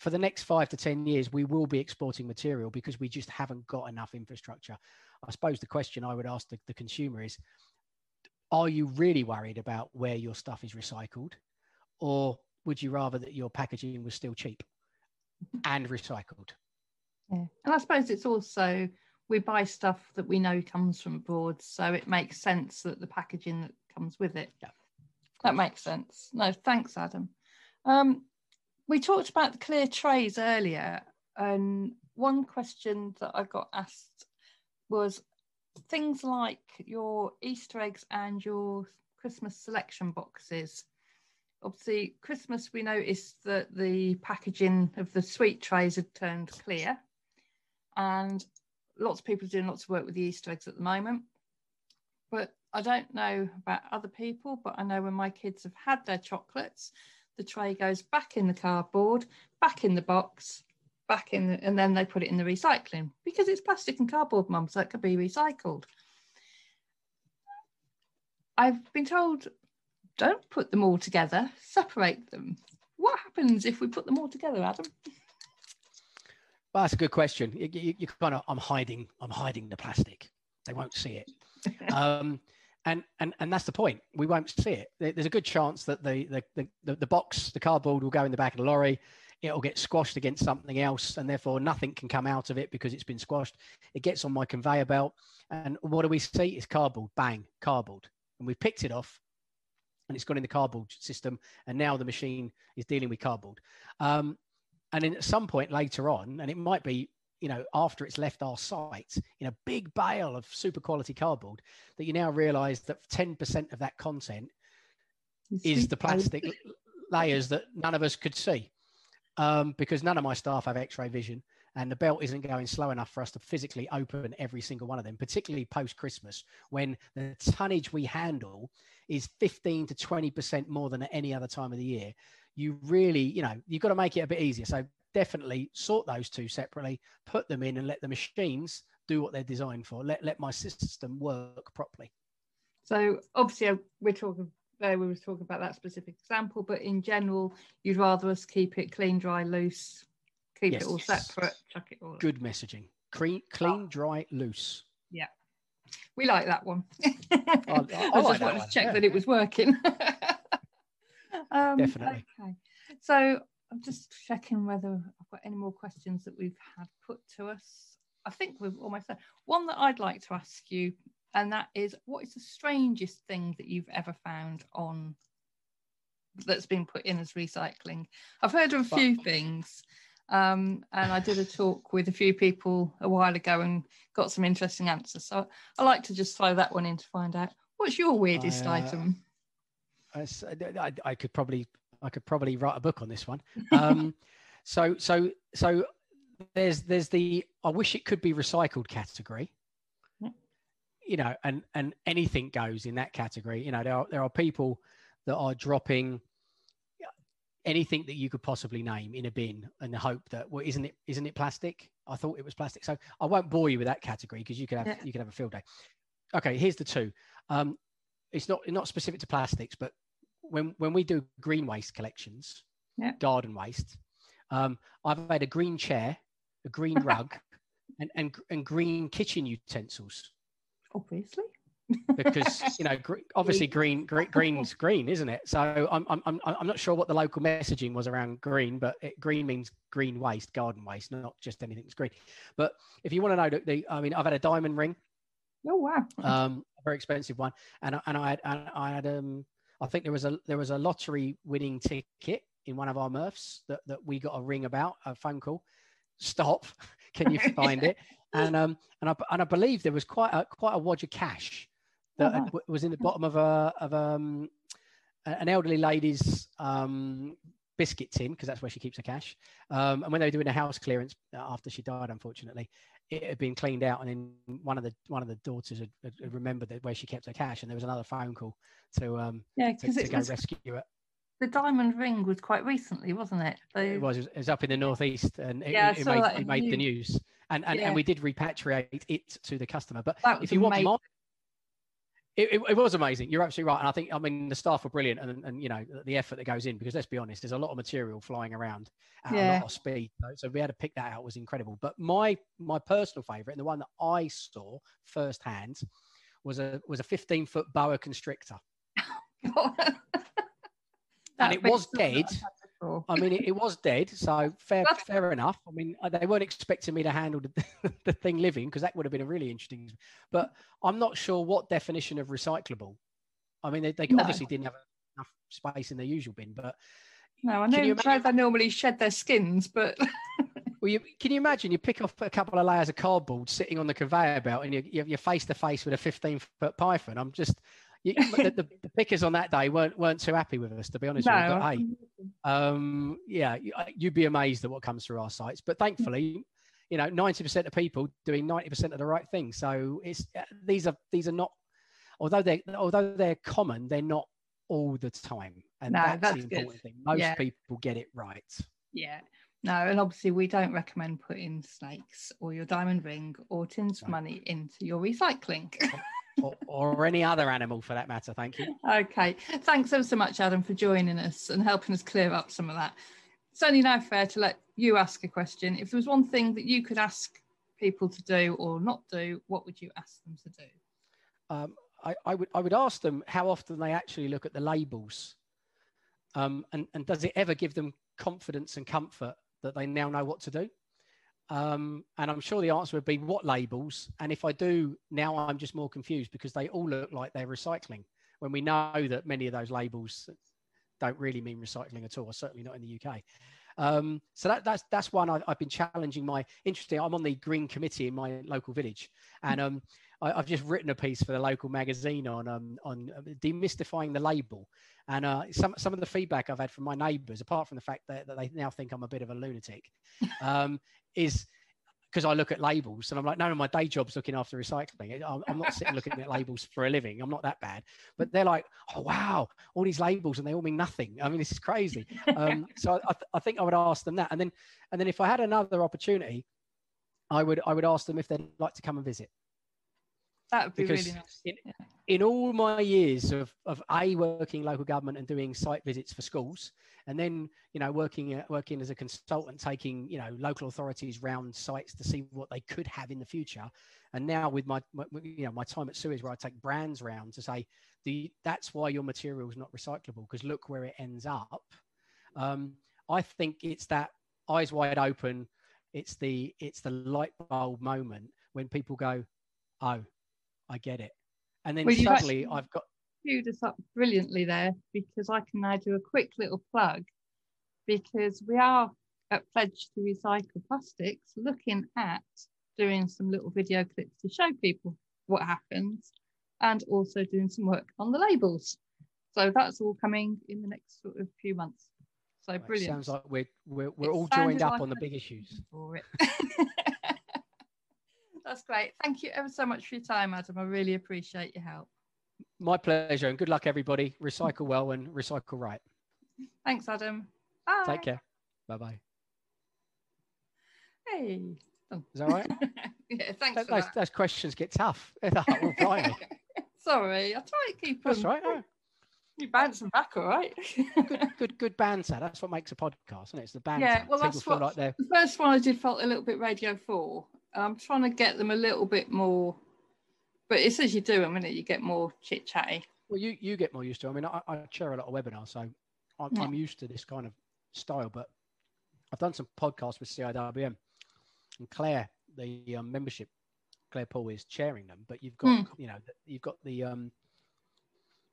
Speaker 3: for the next five to 10 years, we will be exporting material because we just haven't got enough infrastructure. I suppose the question I would ask the, the consumer is Are you really worried about where your stuff is recycled? Or would you rather that your packaging was still cheap and recycled?
Speaker 2: Yeah. And I suppose it's also we buy stuff that we know comes from abroad, so it makes sense that the packaging that comes with it.
Speaker 3: Yeah.
Speaker 2: That makes sense. No, thanks, Adam. Um, we talked about the clear trays earlier, and one question that I got asked was things like your Easter eggs and your Christmas selection boxes. Obviously, Christmas, we noticed that the packaging of the sweet trays had turned clear and lots of people are doing lots of work with the Easter eggs at the moment. But I don't know about other people, but I know when my kids have had their chocolates, the tray goes back in the cardboard, back in the box, back in, the, and then they put it in the recycling because it's plastic and cardboard, mum, so it could be recycled. I've been told don't put them all together, separate them. What happens if we put them all together, Adam?
Speaker 3: Well, that's a good question. You, you, you, kind of, I'm hiding, I'm hiding the plastic. They won't see it. um, and, and, and that's the point. We won't see it. There's a good chance that the, the, the, the box, the cardboard will go in the back of the lorry. It'll get squashed against something else, and therefore nothing can come out of it because it's been squashed. It gets on my conveyor belt, and what do we see? It's cardboard, bang, cardboard, and we've picked it off, and it's gone in the cardboard system, and now the machine is dealing with cardboard. Um, and then at some point later on, and it might be you know after it's left our site in a big bale of super quality cardboard, that you now realise that 10% of that content is the plastic layers that none of us could see. Um, because none of my staff have x-ray vision and the belt isn't going slow enough for us to physically open every single one of them particularly post christmas when the tonnage we handle is 15 to 20% more than at any other time of the year you really, you know, you've got to make it a bit easier. So definitely sort those two separately, put them in and let the machines do what they're designed for. Let, let my system work properly.
Speaker 2: So obviously uh, we're talking there we were talking about that specific example, but in general, you'd rather us keep it clean, dry, loose, keep yes. it all separate, chuck it all.
Speaker 3: Good messaging. Clean, clean, dry, loose.
Speaker 2: Yeah. We like that one. I, I, I, I just wanted to check yeah. that it was working.
Speaker 3: Um, Definitely.
Speaker 2: Okay. So I'm just checking whether I've got any more questions that we've had put to us. I think we've almost done. One that I'd like to ask you, and that is what is the strangest thing that you've ever found on that's been put in as recycling? I've heard of a few things. Um, and I did a talk with a few people a while ago and got some interesting answers. So I like to just throw that one in to find out what's your weirdest I, uh, item.
Speaker 3: I, I, could probably I could probably write a book on this one. Um, so so so there's there's the I wish it could be recycled category. You know, and and anything goes in that category. You know, there are there are people that are dropping anything that you could possibly name in a bin in the hope that well isn't it isn't it plastic i thought it was plastic so i won't bore you with that category because you could have yeah. you could have a field day okay here's the two um it's not not specific to plastics but when when we do green waste collections,
Speaker 2: yeah.
Speaker 3: garden waste, um, I've had a green chair, a green rug, and, and and green kitchen utensils.
Speaker 2: Obviously.
Speaker 3: because you know gr- obviously green, green green's green isn't it so I'm, I'm i'm i'm not sure what the local messaging was around green but it, green means green waste garden waste not just anything that's green but if you want to know the, the i mean i've had a diamond ring
Speaker 2: oh wow
Speaker 3: um a very expensive one and and i had and i had um I think there was a there was a lottery winning ticket in one of our MRFs that, that we got a ring about a phone call. Stop, can you find it? And um and I and I believe there was quite a quite a wad of cash that uh-huh. was in the bottom of a of um an elderly lady's um biscuit tin because that's where she keeps her cash. Um, and when they were doing a house clearance uh, after she died, unfortunately, it had been cleaned out, and then one of the one of the daughters had, had remembered that where she kept her cash, and there was another phone call to um
Speaker 2: yeah
Speaker 3: to, to go was, rescue it.
Speaker 2: the diamond ring was quite recently, wasn't it?
Speaker 3: It was. It was up in the northeast, and it,
Speaker 2: Yeah,
Speaker 3: it, it made, it
Speaker 2: in
Speaker 3: made the
Speaker 2: news.
Speaker 3: news. And and,
Speaker 2: Yeah.
Speaker 3: and we did repatriate it to the customer. But if you want
Speaker 2: amazing.
Speaker 3: more, it, it, it was amazing. You're absolutely right. And I think, I mean, the staff were brilliant and, and you know, the effort that goes in, because let's be honest, there's a lot of material flying around at a lot of speed. So, so be able to pick that out was incredible. But my, my personal favorite and the one that I saw firsthand was a, was a 15 foot boa constrictor.
Speaker 2: and
Speaker 3: it was dead.
Speaker 2: Before.
Speaker 3: I mean, it, it was dead, so fair, fair enough. I mean, uh, they weren't expecting me to handle the, the thing living because that would have been a really interesting. But I'm not sure what definition of recyclable. I mean, they, they
Speaker 2: No.
Speaker 3: obviously didn't have enough space in their usual bin, but
Speaker 2: No, I know
Speaker 3: you
Speaker 2: know they normally shed their skins, but
Speaker 3: well, you, can you imagine you pick off a couple of layers of cardboard sitting on the conveyor belt, and you, you- you're face to face with a 15 foot python? I'm just. You, the, the, pickers on that day weren't weren't too happy with us, to be honest.
Speaker 2: no.
Speaker 3: with you. But hey, um, yeah, uh, you'd be amazed at what comes through our sites. But thankfully, you know, ninety percent of people doing ninety percent of the right thing. So it's uh, these are these are not, although they although they're common, they're not all the time, and
Speaker 2: No,
Speaker 3: that's,
Speaker 2: that's
Speaker 3: the
Speaker 2: good.
Speaker 3: important thing. Most
Speaker 2: Yeah.
Speaker 3: people get it right.
Speaker 2: Yeah. No, and obviously we don't recommend putting snakes or your diamond ring or tins of
Speaker 3: No.
Speaker 2: money into your recycling.
Speaker 3: Or, or any other animal for that matter. Thank you.
Speaker 2: okay. Thanks ever so much, Adam, for joining us and helping us clear up some of that. It's only now fair to let you ask a question. If there was one thing that you could ask people to do or not do, what would you ask them to do?
Speaker 3: um, I, I would I would ask them how often they actually look at the labels, um, and and does it ever give them confidence and comfort that they now know what to do? Um, and I'm sure the answer would be what labels. And if I do now, I'm just more confused because they all look like they're recycling when we know that many of those labels don't really mean recycling at all, certainly not in the UK. Um, so that, that's that's one I, I've been challenging my interesting. I'm on the green committee in my local village, and um, I, I've just written a piece for the local magazine on um, on uh, demystifying the label. And uh, some some of the feedback I've had from my neighbours, apart from the fact that, that they now think I'm a bit of a lunatic, um, is because I look at labels and I'm like, no, no, my day job's looking after recycling. I'm, I'm not sitting looking at labels for a living. I'm not that bad. But they're like, oh wow, all these labels and they all mean nothing. I mean, this is crazy. Um, so I, th- I think I would ask them that, and then and then if I had another opportunity, I would I would ask them if they'd like to come and visit.
Speaker 2: That would be
Speaker 3: Because
Speaker 2: really nice.
Speaker 3: in,
Speaker 2: Yeah.
Speaker 3: in all my years of, of a working local government and doing site visits for schools and then you know working uh, working as a consultant taking you know local authorities round sites to see what they could have in the future and now with my, my you know my time at Suez where I take brands round to say the that's why your material is not recyclable because look where it ends up um, I think it's that eyes wide open it's the it's the light bulb moment when people go oh I get it and then
Speaker 2: Well,
Speaker 3: suddenly I've got
Speaker 2: queued us up brilliantly there because I can now do a quick little plug because we are at Pledge to Recycle Plastics looking at doing some little video clips to show people what happens and also doing some work on the labels. So that's all coming in the next sort of few months. So brilliant.
Speaker 3: Sounds like we're we're, we're all joined up
Speaker 2: like
Speaker 3: on the big issues.
Speaker 2: That's great. Thank you ever so much for your time, Adam. I really appreciate your help.
Speaker 3: My pleasure, and good luck, everybody. Recycle well and recycle right.
Speaker 2: Thanks, Adam. Bye.
Speaker 3: Take care. Bye bye.
Speaker 2: Hey.
Speaker 3: Is that right?
Speaker 2: yeah, thanks
Speaker 3: Th-
Speaker 2: for
Speaker 3: those,
Speaker 2: that.
Speaker 3: those questions get tough.
Speaker 2: Sorry, I try to keep
Speaker 3: That's
Speaker 2: them.
Speaker 3: right. oh,
Speaker 2: You bouncing back, all right?
Speaker 3: Good, good, good banter. That's what makes a podcast, isn't it? It's the banter.
Speaker 2: Yeah, well,
Speaker 3: People
Speaker 2: that's what-
Speaker 3: like
Speaker 2: the first one I did felt a little bit Radio 4. I'm trying to get them a little bit more, but it's as you do them, isn't it? You get more chit chatty.
Speaker 3: Well, you you get more used to. it. I mean, I, I chair a lot of webinars, so I'm,
Speaker 2: Yeah.
Speaker 3: I'm used to this kind of style. But I've done some podcasts with CIWM, and Claire, the um, membership, Claire Paul is chairing them. But you've got you know the- you've got the um,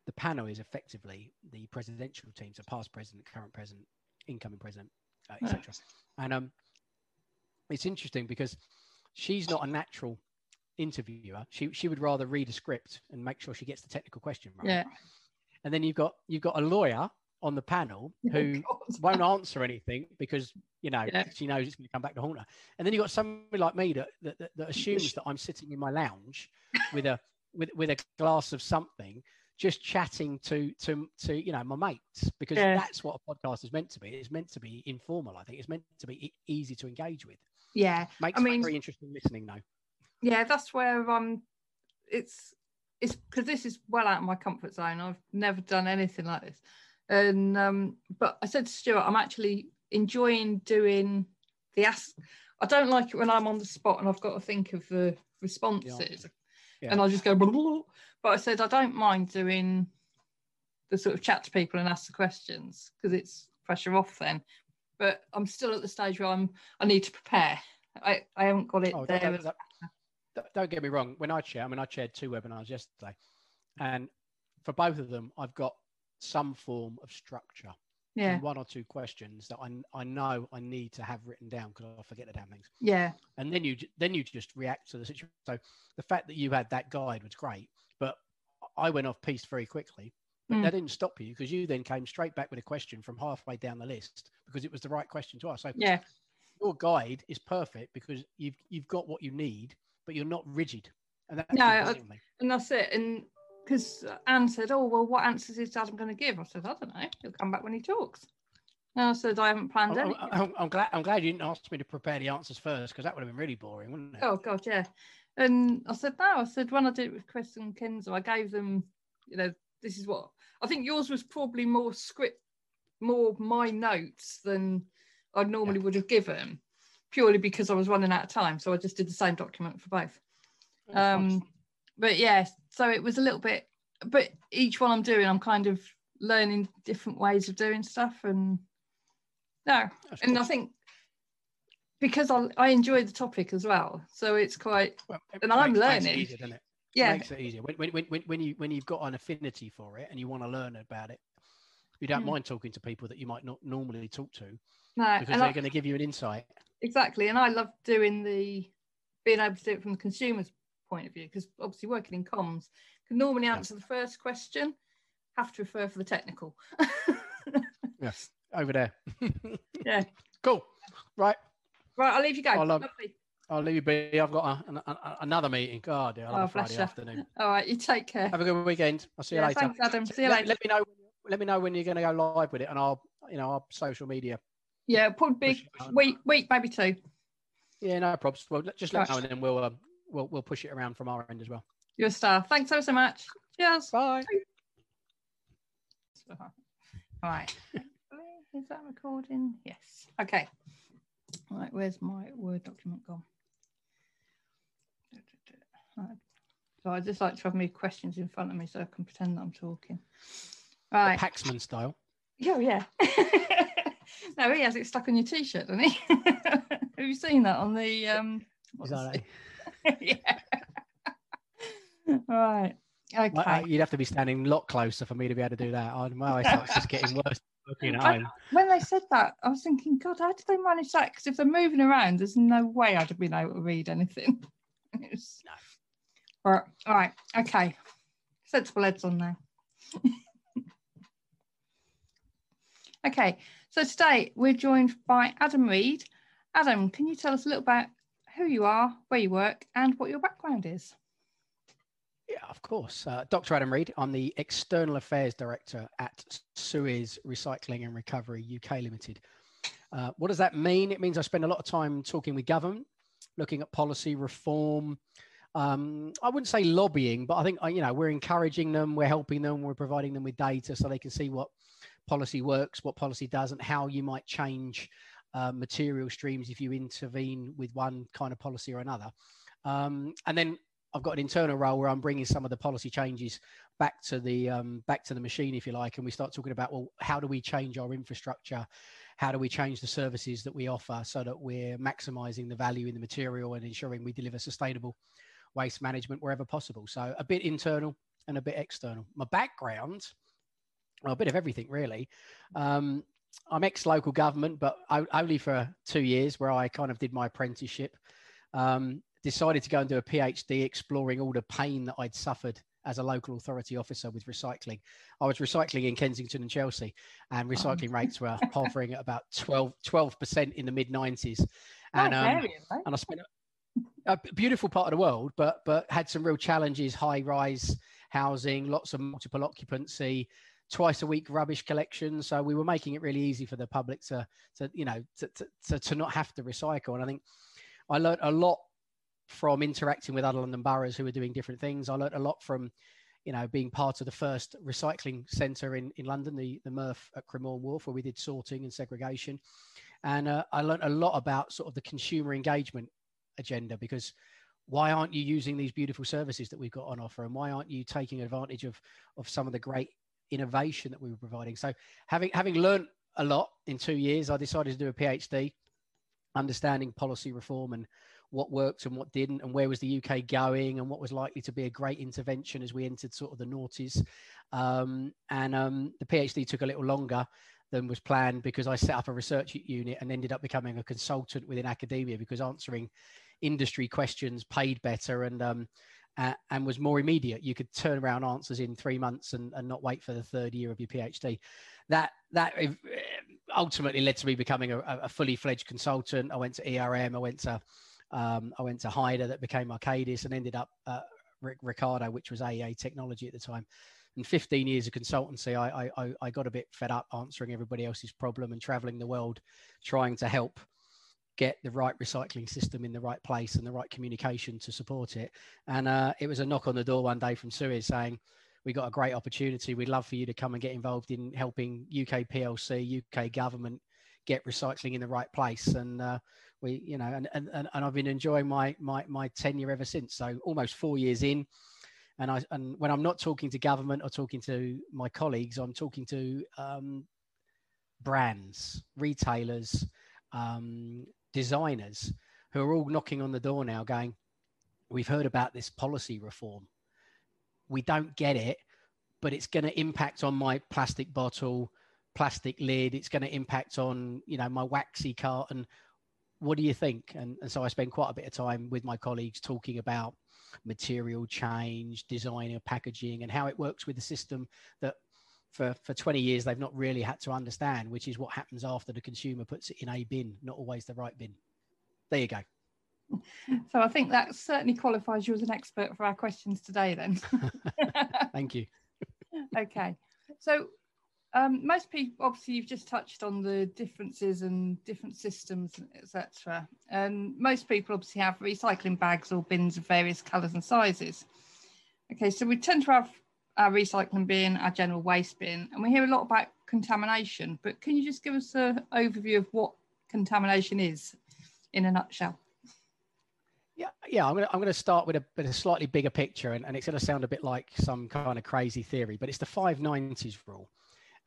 Speaker 3: the panel is effectively the presidential team, so past president, current president, incoming president, uh,
Speaker 2: Yeah.
Speaker 3: etc. And um, it's interesting because she's not a natural interviewer. She she would rather read a script and make sure she gets the technical question right.
Speaker 2: Yeah.
Speaker 3: And then you've got you've got a lawyer on the panel who won't answer anything because you know
Speaker 2: Yeah.
Speaker 3: she knows it's going to come back to haunt her. And then you've got somebody like me that that, that, that assumes that I'm sitting in my lounge with a with with a glass of something, just chatting to to to you know my mates because
Speaker 2: Yeah.
Speaker 3: that's what a podcast is meant to be. It's meant to be informal. I think it's meant to be easy to engage with.
Speaker 2: Yeah.
Speaker 3: Makes
Speaker 2: I mean-
Speaker 3: very interesting listening though.
Speaker 2: yeah that's where um it's it's because this is well out of my comfort zone i've never done anything like this and um but i said to stuart i'm actually enjoying doing the ask i don't like it when i'm on the spot and i've got to think of the responses
Speaker 3: Yeah.
Speaker 2: and i'll just go blah, blah, blah. but i said i don't mind doing the sort of chat to people and ask the questions because it's pressure off then but i'm still at the stage where i'm i need to prepare i i haven't got it
Speaker 3: Oh,
Speaker 2: there
Speaker 3: don't, get me wrong. When I chair, I mean, I chaired two webinars yesterday, and for both of them, I've got some form of structure
Speaker 2: yeah
Speaker 3: one or two questions that I, I know I need to have written down because I forget the damn things.
Speaker 2: yeah
Speaker 3: And then you then you just react to the situation. So the fact that you had that guide was great, but I went off piece very quickly. But
Speaker 2: Mm.
Speaker 3: that didn't stop you because you then came straight back with a question from halfway down the list because it was the right question to ask. So
Speaker 2: yeah
Speaker 3: your guide is perfect because you've you've got what you need, but you're not rigid. And that's
Speaker 2: No, I-
Speaker 3: important to me.
Speaker 2: and that's it. And because Anne said, "Oh well, what answers is Adam going to give?" I said, "I don't know. He'll come back when he talks." And I said, "I haven't planned
Speaker 3: I'm,
Speaker 2: anything."
Speaker 3: I'm- I'm glad I'm glad you didn't ask me to prepare the answers first because that would have been really boring, wouldn't it?
Speaker 2: Oh God, yeah. And I said, "No." I said, "When I did it with Chris and Kenzo, I gave them, you know, this is what I think yours was probably more script, more my notes than I normally would have given, purely because I was running out of time. So I just did the same document for both."
Speaker 3: Oh,
Speaker 2: um but yeah so it was a little bit but each one i'm doing i'm kind of learning different ways of doing stuff and no
Speaker 3: That's
Speaker 2: and i think because I, I enjoy the topic as well so it's quite
Speaker 3: Well, it
Speaker 2: and I'm
Speaker 3: makes- makes it
Speaker 2: learning.
Speaker 3: easier, it?
Speaker 2: Yeah.
Speaker 3: makes it easier. When, when, when, when- you when you've got an affinity for it and you want to learn about it you don't
Speaker 2: Mm.
Speaker 3: mind talking to people that you might not normally talk to
Speaker 2: no
Speaker 3: because they're
Speaker 2: I,
Speaker 3: going to give you an insight.
Speaker 2: Exactly and i love doing the being able to do it from the consumer's point of view because obviously working in comms can normally answer the first question. Have to refer for the technical.
Speaker 3: Yes, over there.
Speaker 2: Yeah.
Speaker 3: cool. Right.
Speaker 2: Right i'll leave you go.
Speaker 3: I love-
Speaker 2: Lovely.
Speaker 3: I'll leave you be i've got a, an, a, another meeting god yeah,
Speaker 2: Oh,
Speaker 3: friday
Speaker 2: you.
Speaker 3: afternoon
Speaker 2: all right you take care
Speaker 3: have a good weekend i'll see you
Speaker 2: Yeah,
Speaker 3: later
Speaker 2: thanks adam see you
Speaker 3: let,
Speaker 2: later
Speaker 3: let me know let me know when you're going to go live with it and i'll you know our social media
Speaker 2: Yeah, probably week, week, maybe two.
Speaker 3: yeah no problems well just let me know and then we'll um, we'll we'll push it around from our end as well
Speaker 2: You're a star. Thanks so so much. Cheers.
Speaker 3: bye
Speaker 2: Right. Is that recording? Yes. Okay. Right. Where's my Word document gone? Right. So I just like to have my questions in front of me so I can pretend that I'm talking. Right.
Speaker 3: paxman style
Speaker 2: Oh yeah. no, he has it stuck on your t-shirt, doesn't he? have you seen that on the um
Speaker 3: Is that
Speaker 2: what's
Speaker 3: it?
Speaker 2: it? yeah. right. Okay.
Speaker 3: You'd have to be standing a lot closer for me to be able to do that. I, my eyesight's just getting worse. Looking at
Speaker 2: I-
Speaker 3: home.
Speaker 2: when they said that, I was thinking, God, how did they manage that? Because if they're moving around, there's no way I'd have been able to read anything. Was- Right, all right, okay. Sensible heads on now. okay, so today we're joined by Adam Read. Adam, can you tell us a little about who you are, where you work, and what your background is?
Speaker 3: Yeah, of course. Uh, Dr. Adam Read. I'm the External Affairs Director at Suez Recycling and Recovery UK Limited. Uh, what does that mean? It means I spend a lot of time talking with government, looking at policy reform. Um, I wouldn't say lobbying, but I think uh, you know we're encouraging them, we're helping them, we're providing them with data so they can see what policy works, what policy doesn't, how you might change uh, material streams if you intervene with one kind of policy or another. Um, and then I've got an internal role where I'm bringing some of the policy changes back to the um, back to the machine, if you like, and we start talking about well, how do we change our infrastructure? How do we change the services that we offer so that we're maximising the value in the material and ensuring we deliver sustainable waste management wherever possible? So a bit internal and a bit external. My background, well, a bit of everything really. Um, I'm ex-local government, but only for two years, where I kind of did my apprenticeship. Um, decided to go and do a PhD exploring all the pain that I'd suffered as a local authority officer with recycling. I was recycling in Kensington and Chelsea, and recycling rates were hovering at about 12 percent in the mid 90s. And um, and I spent a, beautiful part of the world, but but had some real challenges, high rise housing, lots of multiple occupancy, twice a week rubbish collection. So we were making it really easy for the public to, to you know, to, to, to not have to recycle. And I think I learned a lot from interacting with other London boroughs who were doing different things. I learned a lot from, you know, being part of the first recycling centre in, in London, the, the MRF at Cremorne Wharf, where we did sorting and segregation. And uh, I learned a lot about sort of the consumer engagement agenda because why aren't you using these beautiful services that we've got on offer? And why aren't you taking advantage of of some of the great innovation that we were providing? So having having learned a lot in two years i decided to do a phd understanding policy reform and what worked and what didn't and where was the uk going and what was likely to be a great intervention as we entered sort of the noughties. Um, and um, the phd took a little longer than was planned because i set up a research unit and ended up becoming a consultant within academia because answering industry questions paid better and um, uh, and was more immediate. You could turn around answers in three months and, and not wait for the third year of your PhD. That that uh, ultimately led to me becoming a, a fully fledged consultant. I went to ERM. I went to um, I went to Hyder that became Arcadis and ended up uh, Ricardo, which was AEA technology at the time. And 15 years of consultancy, I, I, I got a bit fed up answering everybody else's problem and traveling the world trying to help get the right recycling system in the right place and the right communication to support it. And uh, it was a knock on the door one day from Suez saying, we got a great opportunity. We'd love for you to come and get involved in helping UK PLC, UK government get recycling in the right place. And uh, we, you know, and, and, and I've been enjoying my, my, my tenure ever since. So almost four years in. And I, and when I'm not talking to government or talking to my colleagues, I'm talking to um, brands, retailers, um, designers who are all knocking on the door now going, We've heard about this policy reform. We don't get it, but it's going to impact on my plastic bottle, plastic lid. It's going to impact on, you know, my waxy carton. What do you think? And, and so I spend quite a bit of time with my colleagues talking about material change, design of packaging, and how it works with the system that for, for 20 years they've not really had to understand, which is what happens after the consumer puts it in a bin, not always the right bin. There you go.
Speaker 2: So I think that certainly qualifies you as an expert for our questions today then.
Speaker 3: Thank you.
Speaker 2: okay. So um, most people, obviously, you've just touched on the differences and different systems, etc. And most people obviously have recycling bags or bins of various colours and sizes. Okay, so we tend to have our recycling bin, our general waste bin, and we hear a lot about contamination. But can you just give us an overview of what contamination is in a nutshell?
Speaker 3: Yeah, yeah. I'm gonna I'm gonna start with a, with a slightly bigger picture, and, and it's gonna sound a bit like some kind of crazy theory, but it's the five nineties rule.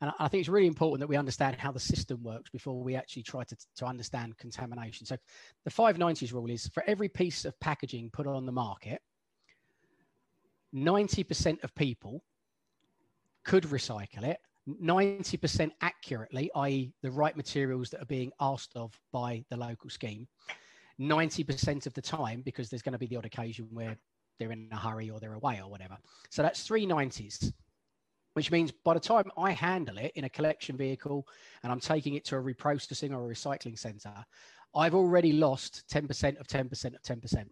Speaker 3: And I think it's really important that we understand how the system works before we actually try to, to understand contamination. So the 590s rule is for every piece of packaging put on the market, 90% of people could recycle it 90% accurately, i.e., the right materials that are being asked of by the local scheme, 90% of the time, because there's going to be the odd occasion where they're in a hurry or they're away or whatever. So that's three 90s, which means by the time I handle it in a collection vehicle and I'm taking it to a reprocessing or a recycling center, I've already lost 10% of 10% of 10%.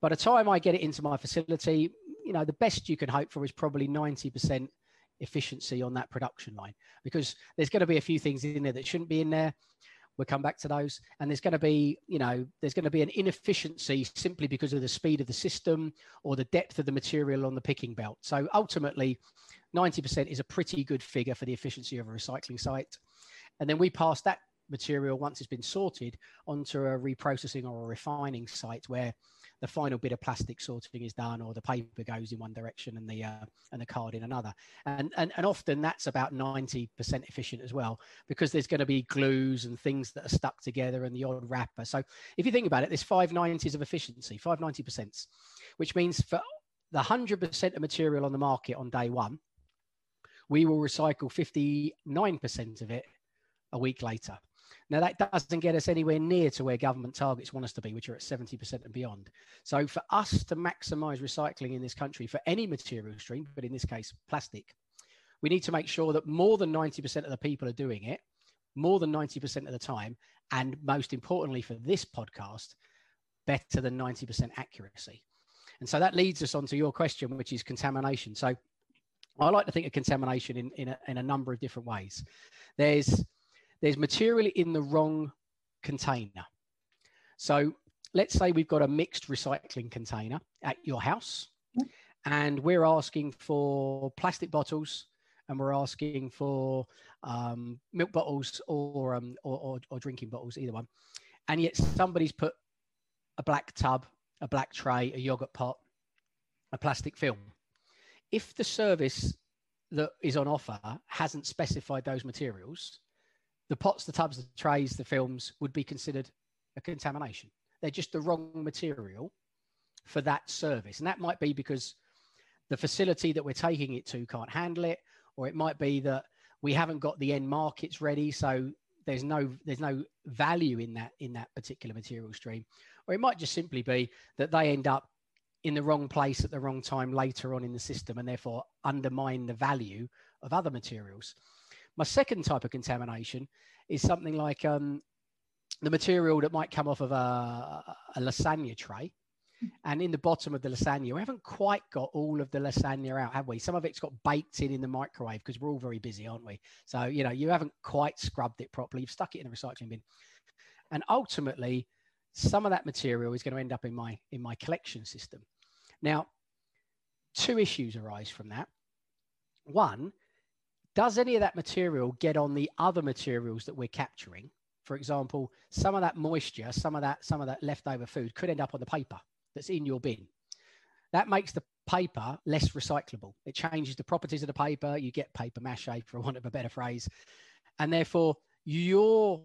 Speaker 3: By the time I get it into my facility, you know, the best you can hope for is probably 90% efficiency on that production line because there's going to be a few things in there that shouldn't be in there. We'll come back to those. And there's going to be, you know, there's going to be an inefficiency simply because of the speed of the system or the depth of the material on the picking belt. So ultimately, 90% is a pretty good figure for the efficiency of a recycling site. And then we pass that material once it's been sorted onto a reprocessing or a refining site where the final bit of plastic sorting is done or the paper goes in one direction and the uh, and the card in another. And, and and often that's about 90% efficient as well because there's going to be glues and things that are stuck together and the odd wrapper. So if you think about it there's 590s of efficiency 590% which means for the 100% of material on the market on day one we will recycle 59% of it a week later now, that doesn't get us anywhere near to where government targets want us to be, which are at 70% and beyond. So, for us to maximize recycling in this country for any material stream, but in this case, plastic, we need to make sure that more than 90% of the people are doing it, more than 90% of the time, and most importantly for this podcast, better than 90% accuracy. And so that leads us on to your question, which is contamination. So I like to think of contamination in, in, a, in a number of different ways. There's, there's material in the wrong container. So let's say we've got a mixed recycling container at your house and we're asking for plastic bottles and we're asking for um, milk bottles or, um, or, or, or drinking bottles, either one. And yet somebody's put a black tub, a black tray, a yogurt pot, a plastic film. If the service that is on offer hasn't specified those materials, the pots, the tubs, the trays, the films would be considered a contamination. They're just the wrong material for that service. And that might be because the facility that we're taking it to can't handle it, or it might be that we haven't got the end markets ready. So there's no there's no value in that in that particular material stream. Or it might just simply be that they end up in the wrong place at the wrong time later on in the system and therefore undermine the value of other materials. My second type of contamination is something like um, the material that might come off of a, a lasagna tray. And in the bottom of the lasagna, we haven't quite got all of the lasagna out, have we? Some of it's got baked in in the microwave because we're all very busy, aren't we? So, you know, you haven't quite scrubbed it properly. You've stuck it in a recycling bin. And ultimately, some of that material is going to end up in my in my collection system. Now, two issues arise from that. One, does any of that material get on the other materials that we're capturing? For example, some of that moisture, some of that, some of that leftover food could end up on the paper that's in your bin. That makes the paper less recyclable. It changes the properties of the paper. You get paper mache, for want of a better phrase. And therefore, your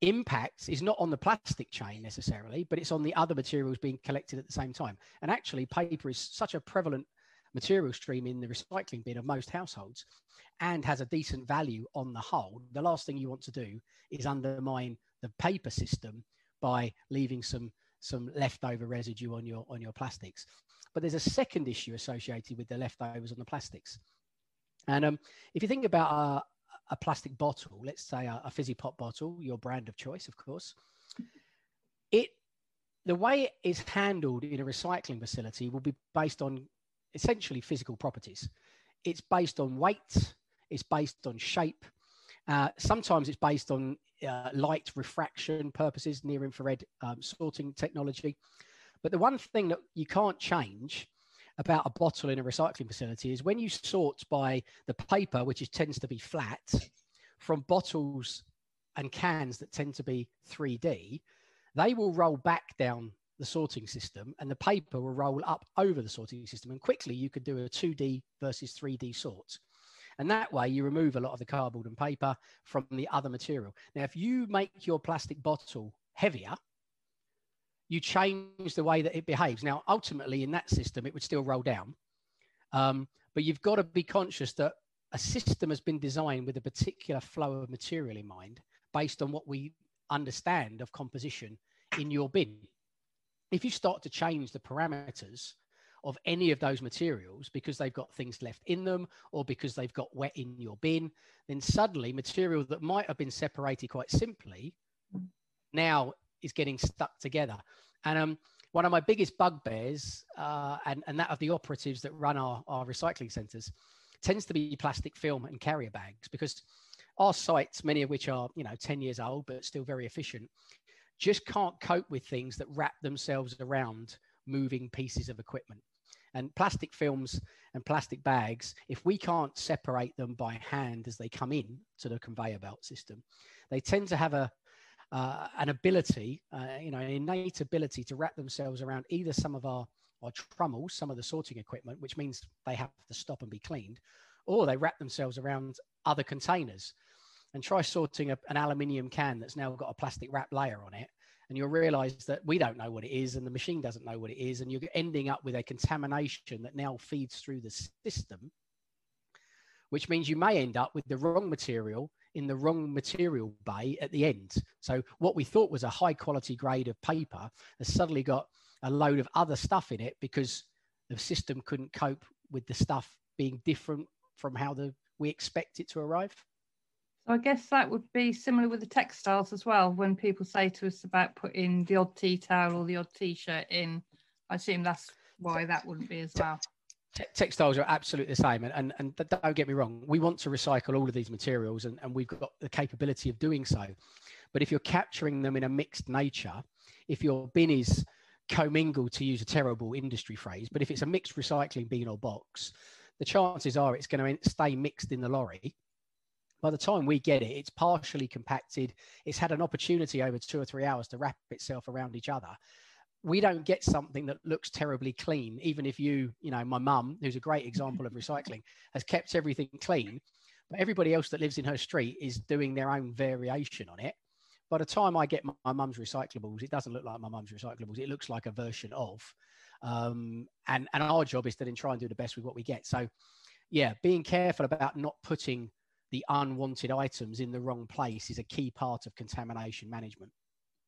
Speaker 3: impact is not on the plastic chain necessarily, but it's on the other materials being collected at the same time. And actually, paper is such a prevalent material stream in the recycling bin of most households and has a decent value on the whole. The last thing you want to do is undermine the paper system by leaving some some leftover residue on your on your plastics. But there's a second issue associated with the leftovers on the plastics. And um, if you think about a, a plastic bottle, let's say a, a fizzy pop bottle, your brand of choice, of course, it the way it is handled in a recycling facility will be based on essentially physical properties. It's based on weight, it's based on shape. Uh, sometimes it's based on uh, light refraction purposes, near infrared um, sorting technology. But the one thing that you can't change about a bottle in a recycling facility is when you sort by the paper, which is, tends to be flat, from bottles and cans that tend to be 3D, they will roll back down the sorting system and the paper will roll up over the sorting system. And quickly you could do a 2D versus 3D sort. And that way you remove a lot of the cardboard and paper from the other material. Now, if you make your plastic bottle heavier, you change the way that it behaves. Now, ultimately, in that system, it would still roll down. Um, but you've got to be conscious that a system has been designed with a particular flow of material in mind based on what we understand of composition in your bin. If you start to change the parameters of any of those materials because they've got things left in them or because they've got wet in your bin, then suddenly material that might have been separated quite simply now is getting stuck together. And um, one of my biggest bugbears, uh, and, and that of the operatives that run our, our recycling centres, tends to be plastic film and carrier bags because our sites, many of which are you know 10 years old but still very efficient, just can't cope with things that wrap themselves around moving pieces of equipment. And plastic films and plastic bags, if we can't separate them by hand as they come in to the conveyor belt system, they tend to have a uh, an ability, uh, you know, an innate ability to wrap themselves around either some of our our trommels, some of the sorting equipment, which means they have to stop and be cleaned, or they wrap themselves around other containers. And try sorting a, an aluminium can that's now got a plastic wrap layer on it and you'll realize that we don't know what it is and the machine doesn't know what it is and you're ending up with a contamination that now feeds through the system which means you may end up with the wrong material in the wrong material bay at the end. So what we thought was a high quality grade of paper has suddenly got a load of other stuff in it because the system couldn't cope with the stuff being different from how the we expect it to arrive
Speaker 2: so I guess that would be similar with the textiles as well. When people say to us about putting the odd tea towel or the odd t-shirt in, I assume that's why that wouldn't be as well.
Speaker 3: textiles are absolutely the same and, and and don't get me wrong we want to recycle all of these materials and, and we've got the capability of doing so but if you're capturing them in a mixed nature if your bin is commingled to use a terrible industry phrase but if it's a mixed recycling bin or box the chances are it's going to stay mixed in the lorry by the time we get it it's partially compacted. It's had an opportunity over two or three hours to wrap itself around each other. We don't get something that looks terribly clean even if you you know my mum who's a great example of recycling has kept everything clean but everybody else that lives in her street is doing their own variation on it. By the time i get my mum's recyclables it doesn't look like my mum's recyclables. It looks like a version of um, and and our job is to then try and do the best with what we get. So yeah being careful about not putting the unwanted items in the wrong place is a key part of contamination management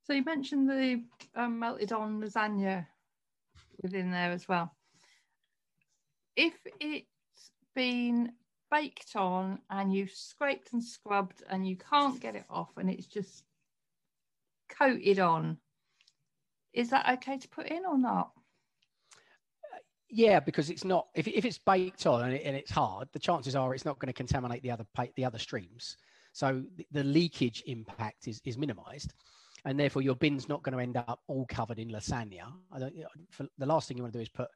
Speaker 2: so you mentioned the um, melted on lasagna within there as well. If it's been baked on and you've scraped and scrubbed and you can't get it off and it's just coated on, is that okay to put in or not?
Speaker 3: Yeah, because it's not. If, if it's baked on and, it, and it's hard, the chances are it's not going to contaminate the other the other streams. So the, the leakage impact is is minimised and therefore your bin's not going to end up all covered in lasagna. I don't, for, the last thing you want to do is put,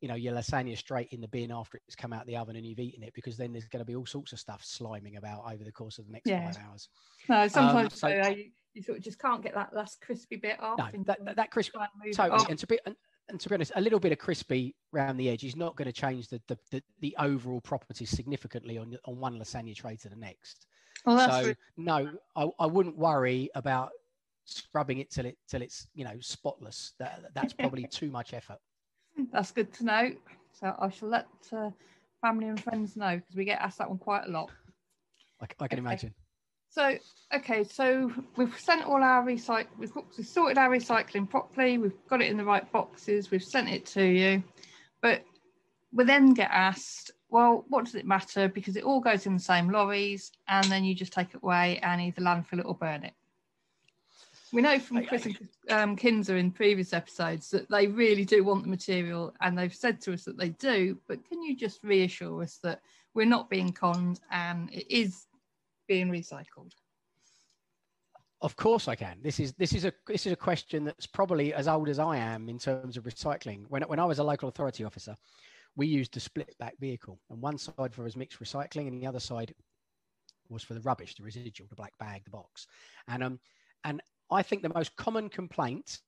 Speaker 3: you know, your lasagna straight in the bin after it's come out of the oven and you've eaten it, because then there's going to be all sorts of stuff sliming about over the course of the next yeah. five hours.
Speaker 2: No, sometimes um, so, uh, you, you, sort of just can't get that last crispy bit off.
Speaker 3: No, that, that, that crispy, totally. And to be and, and to be honest, a little bit of crispy around the edge is not going to change the, the, the, the overall properties significantly on on one lasagna tray to the next. Well, so no, I, I wouldn't worry about scrubbing it till it till it's you know spotless. That that's probably too much effort.
Speaker 2: That's good to know. So I shall let uh, family and friends know because we get asked that one quite a lot.
Speaker 3: I, I can okay. imagine.
Speaker 2: So okay, so we've sent all our recycle. We've, we've sorted our recycling properly. We've got it in the right boxes. We've sent it to you, but we then get asked, well, what does it matter? Because it all goes in the same lorries, and then you just take it away and either landfill it or burn it. We know from Chris and um, Kinzer in previous episodes that they really do want the material and they've said to us that they do, but can you just reassure us that we're not being conned and it is being recycled?
Speaker 3: Of course I can. This is this is a this is a question that's probably as old as I am in terms of recycling. When when I was a local authority officer, we used a split back vehicle, and one side for us mixed recycling, and the other side was for the rubbish, the residual, the black bag, the box. And um and I think the most common complaint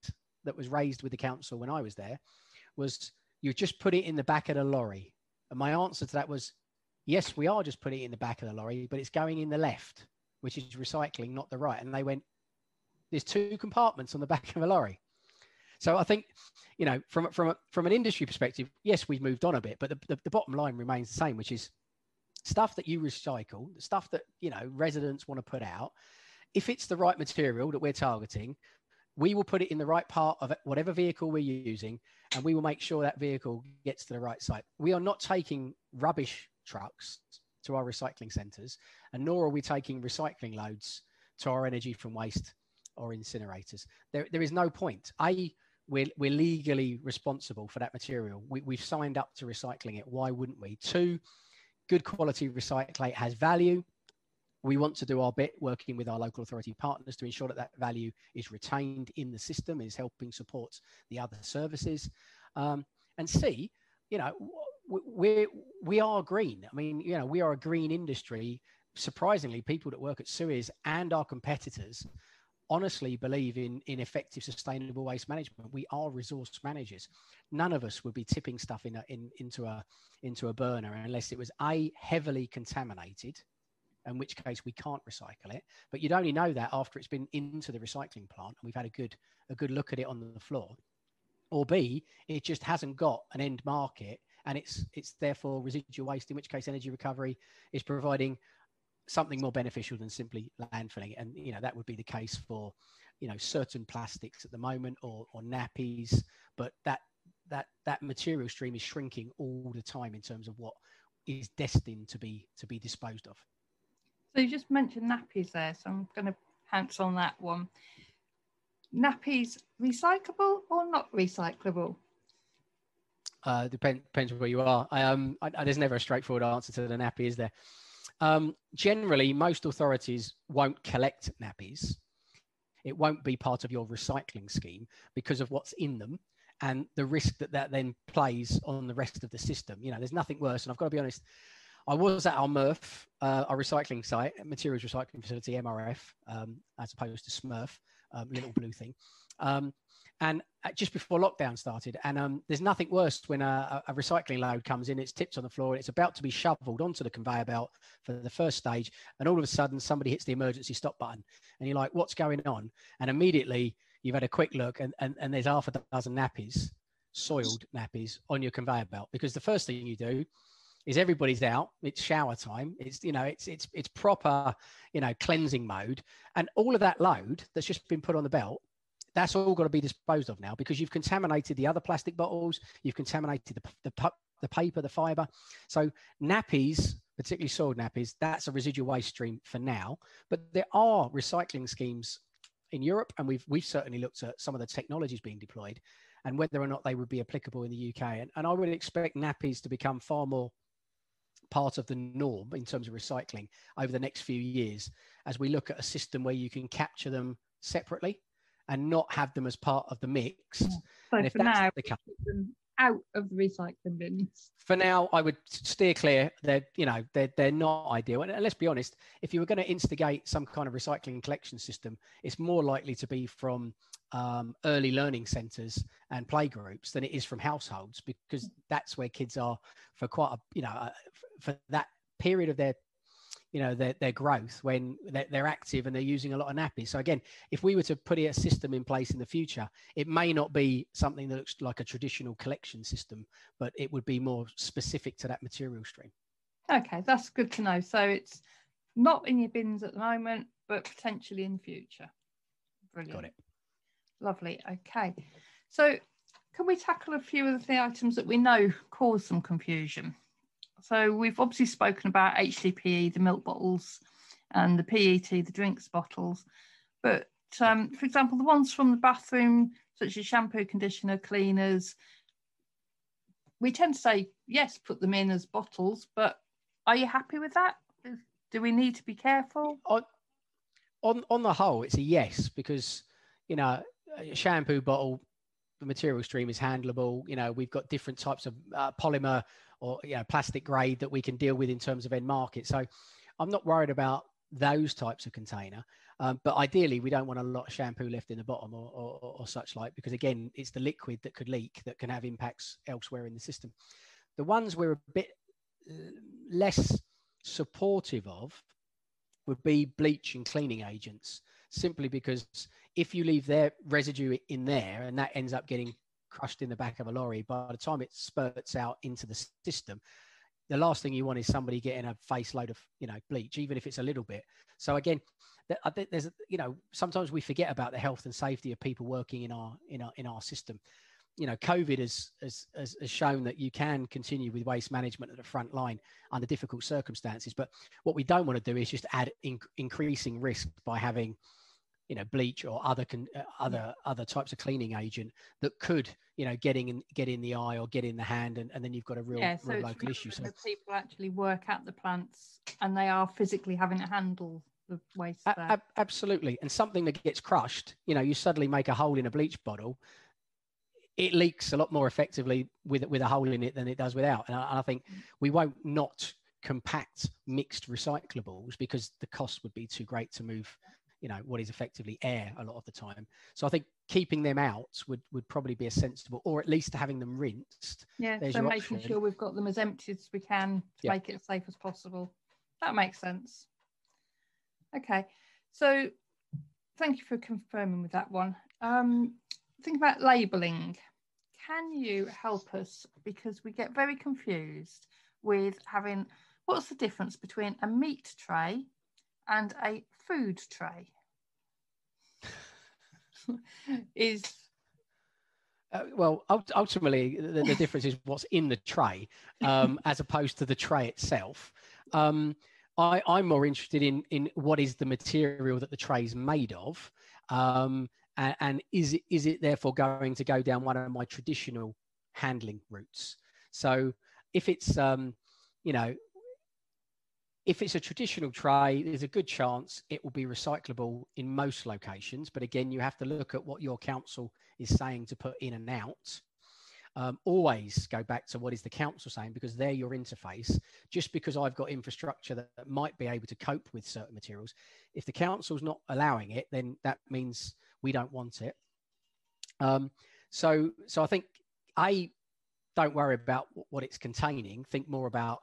Speaker 3: that was raised with the council when I was there was you just put it in the back of the lorry. And my answer to that was, yes, we are just putting it in the back of the lorry, but it's going in the left, which is recycling, not the right. And they went, there's two compartments on the back of a lorry. So I think, you know, from from from an industry perspective, yes, we've moved on a bit, but the, the, the bottom line remains the same, which is stuff that you recycle, the stuff that you know residents want to put out, if it's the right material that we're targeting, we will put it in the right part of whatever vehicle we're using, and we will make sure that vehicle gets to the right site. We are not taking rubbish trucks to our recycling centres, and nor are we taking recycling loads to our energy from waste or incinerators. There, there is no point. A, we're, we're legally responsible for that material. We, we've signed up to recycling it. Why wouldn't we? Two, good quality recyclate has value we want to do our bit working with our local authority partners to ensure that that value is retained in the system is helping support the other services um, and see you know we we are green i mean you know we are a green industry surprisingly people that work at suez and our competitors honestly believe in in effective sustainable waste management we are resource managers none of us would be tipping stuff in, a, in into a into a burner unless it was a heavily contaminated in which case we can't recycle it. But you'd only know that after it's been into the recycling plant and we've had a good a good look at it on the floor. Or B, it just hasn't got an end market and it's it's therefore residual waste, in which case energy recovery is providing something more beneficial than simply landfilling. And you know, that would be the case for, you know, certain plastics at the moment or or nappies, but that that that material stream is shrinking all the time in terms of what is destined to be to be disposed of.
Speaker 2: So you just mentioned nappies there, so I'm going to pounce on that one. Nappies recyclable or not recyclable?
Speaker 3: Uh, depend, depends where you are. Um, I, there's never a straightforward answer to the nappy, is there? Um, generally, most authorities won't collect nappies. It won't be part of your recycling scheme because of what's in them and the risk that that then plays on the rest of the system. You know, there's nothing worse. And I've got to be honest, I was at our MRF, uh, our recycling site, materials recycling facility, MRF, um, as opposed to Smurf, um, little blue thing. Um, and just before lockdown started, and um, there's nothing worse when a, a, recycling load comes in, it's tipped on the floor, and it's about to be shoveled onto the conveyor belt for the first stage, and all of a sudden somebody hits the emergency stop button, and you're like, "What's going on?" And immediately you've had a quick look, and, and, and there's half a dozen nappies, soiled nappies, on your conveyor belt, because the first thing you do is everybody's out it's shower time it's you know it's it's it's proper you know cleansing mode and all of that load that's just been put on the belt that's all got to be disposed of now because you've contaminated the other plastic bottles, you've contaminated the, the, the paper, the fiber. So nappies, particularly soiled nappies, that's a residual waste stream for now. But there are recycling schemes in Europe, and we've we've certainly looked at some of the technologies being deployed and whether or not they would be applicable in the UK. And, and I would expect nappies to become far more part of the norm in terms of recycling over the next few years as we look at a system where you can capture them separately and not have them as part of the mix.
Speaker 2: So for now, the them out of the recycling bins.
Speaker 3: For now, I would steer clear. They're you know they're they're not ideal. And let's be honest, if you were going to instigate some kind of recycling collection system, it's more likely to be from um, early learning centres and playgroups than it is from households because that's where kids are for quite a you know uh, for that period of their you know their, their growth when they're, they're, active and they're using a lot of nappies. So again if we were to put a system in place in the future it may not be something that looks like a traditional collection system but it would be more specific to that material stream.
Speaker 2: Okay that's good to know. So it's not in your bins at the moment but potentially in the future.
Speaker 3: Brilliant. Got it.
Speaker 2: Lovely. Okay. So can we tackle a few of the items that we know cause some confusion so we've obviously spoken about HDPE, the milk bottles, and the PET, the drinks bottles. But um, for example, the ones from the bathroom, such as shampoo, conditioner, cleaners, we tend to say, yes, put them in as bottles, but are you happy with that? Do we need to be careful?
Speaker 3: On, on, on the whole, it's a yes, because, you know, a shampoo bottle, the material stream is handleable. You know, we've got different types of uh, polymer or you know, plastic grade that we can deal with in terms of end market. So I'm not worried about those types of container. Um, but ideally, we don't want a lot of shampoo left in the bottom or, or, or, such like, because again, it's the liquid that could leak that can have impacts elsewhere in the system. The ones we're a bit uh, less supportive of would be bleach and cleaning agents, simply because if you leave their residue in there and that ends up getting crushed in the back of a lorry, by the time it spurts out into the system, the last thing you want is somebody getting a face load of you know bleach, even if it's a little bit. So again, I think there's you know sometimes we forget about the health and safety of people working in our in our in our system. You know, COVID has has, has shown that you can continue with waste management at the front line under difficult circumstances. But what we don't want to do is just add in, increasing risk by having you know bleach or other con, uh, other other types of cleaning agent that could you know getting in get in the eye or get in the hand and, and then you've got a real, yeah, so real local issue. so
Speaker 2: people actually work at the plants and they are physically having to handle the waste a-
Speaker 3: a- absolutely. And something that gets crushed you know you suddenly make a hole in a bleach bottle it leaks a lot more effectively with with a hole in it than it does without. And I, I think mm. we won't not compact mixed recyclables because the cost would be too great to move you know what is effectively air a lot of the time. So i think keeping them out would would probably be a sensible or at least having them rinsed
Speaker 2: yeah so making option. sure we've got them as empty as we can to yeah. make it as safe as possible. That makes sense. Okay so thank you for confirming with that one. Um think about labeling can you help us? Because we get very confused with having what's the difference between a meat tray and a food tray is
Speaker 3: uh, well, ultimately, the, the, difference is what's in the tray um, as opposed to the tray itself. Um, I, am more interested in in what is the material that the tray is made of, um, and, and, is it is it therefore going to go down one of my traditional handling routes. So if it's, um, you know, if it's a traditional tray, there's a good chance it will be recyclable in most locations. But again, you have to look at what your council is saying to put in and out. Um, always go back to what is the council saying because they're your interface. Just because I've got infrastructure that, that might be able to cope with certain materials, if the council's not allowing it, then that means we don't want it. Um, so, so I think a don't worry about what it's containing. Think more about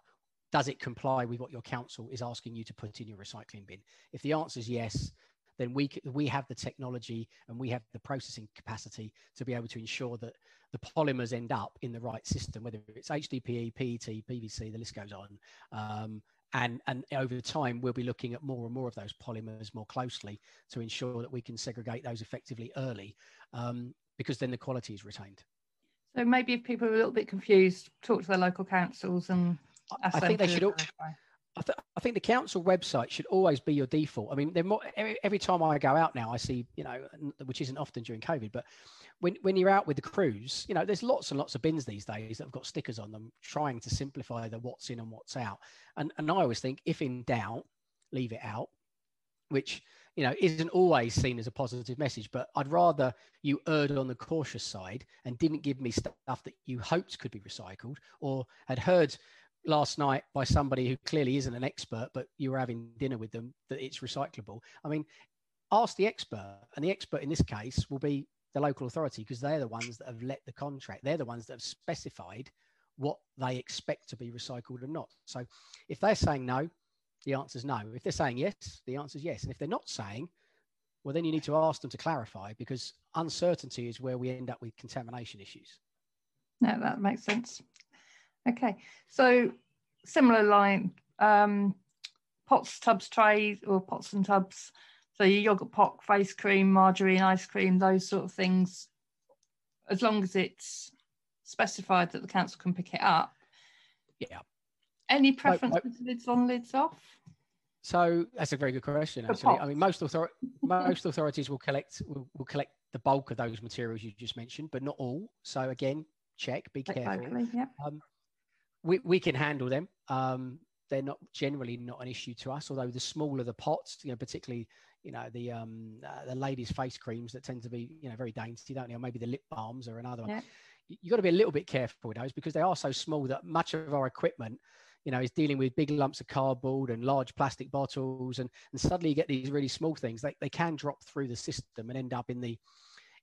Speaker 3: does it comply with what your council is asking you to put in your recycling bin? If the answer is yes, then we we have the technology and we have the processing capacity to be able to ensure that the polymers end up in the right system, whether it's HDPE, PET, PVC, the list goes on. Um, and, and over time, we'll be looking at more and more of those polymers more closely to ensure that we can segregate those effectively early, um, because then the quality is retained.
Speaker 2: So maybe if people are a little bit confused, talk to their local councils and
Speaker 3: I think they should. All, I, th- I, think the council website should always be your default. I mean, more, every, every, time I go out now, I see, you know, which isn't often during COVID, but when, when you're out with the crews, you know, there's lots and lots of bins these days that have got stickers on them trying to simplify the what's in and what's out. And, and I always think if in doubt, leave it out, which, you know, isn't always seen as a positive message, but I'd rather you erred on the cautious side and didn't give me stuff that you hoped could be recycled or had heard last night by somebody who clearly isn't an expert, but you were having dinner with them that it's recyclable. I mean, ask the expert, and the expert in this case will be the local authority because they're the ones that have let the contract. They're the ones that have specified what they expect to be recycled or not. So if they're saying no, the answer is no. If they're saying yes, the answer is yes. And if they're not saying, well, then you need to ask them to clarify because uncertainty is where we end up with contamination issues.
Speaker 2: No, that makes sense. Okay, so similar line, um, pots, tubs, trays, or pots and tubs. So your yogurt pot, face cream, margarine, ice cream, those sort of things. As long as it's specified that the council can pick it up.
Speaker 3: Yeah.
Speaker 2: Any preference with lids on, lids off?
Speaker 3: So that's a very good question. Actually, I mean, most author- most authorities will collect will, will, collect the bulk of those materials you just mentioned, but not all. So again, check, be careful. Locally,
Speaker 2: yeah. Um,
Speaker 3: we, we can handle them. Um, they're not generally not an issue to us, although the smaller the pots, you know, particularly, you know, the um, uh, the ladies' face creams that tend to be, you know, very dainty, don't they? Or maybe the lip balms or another yeah. one. You've got to be a little bit careful with those because they are so small that much of our equipment, you know, is dealing with big lumps of cardboard and large plastic bottles, and and suddenly you get these really small things. They they can drop through the system and end up in the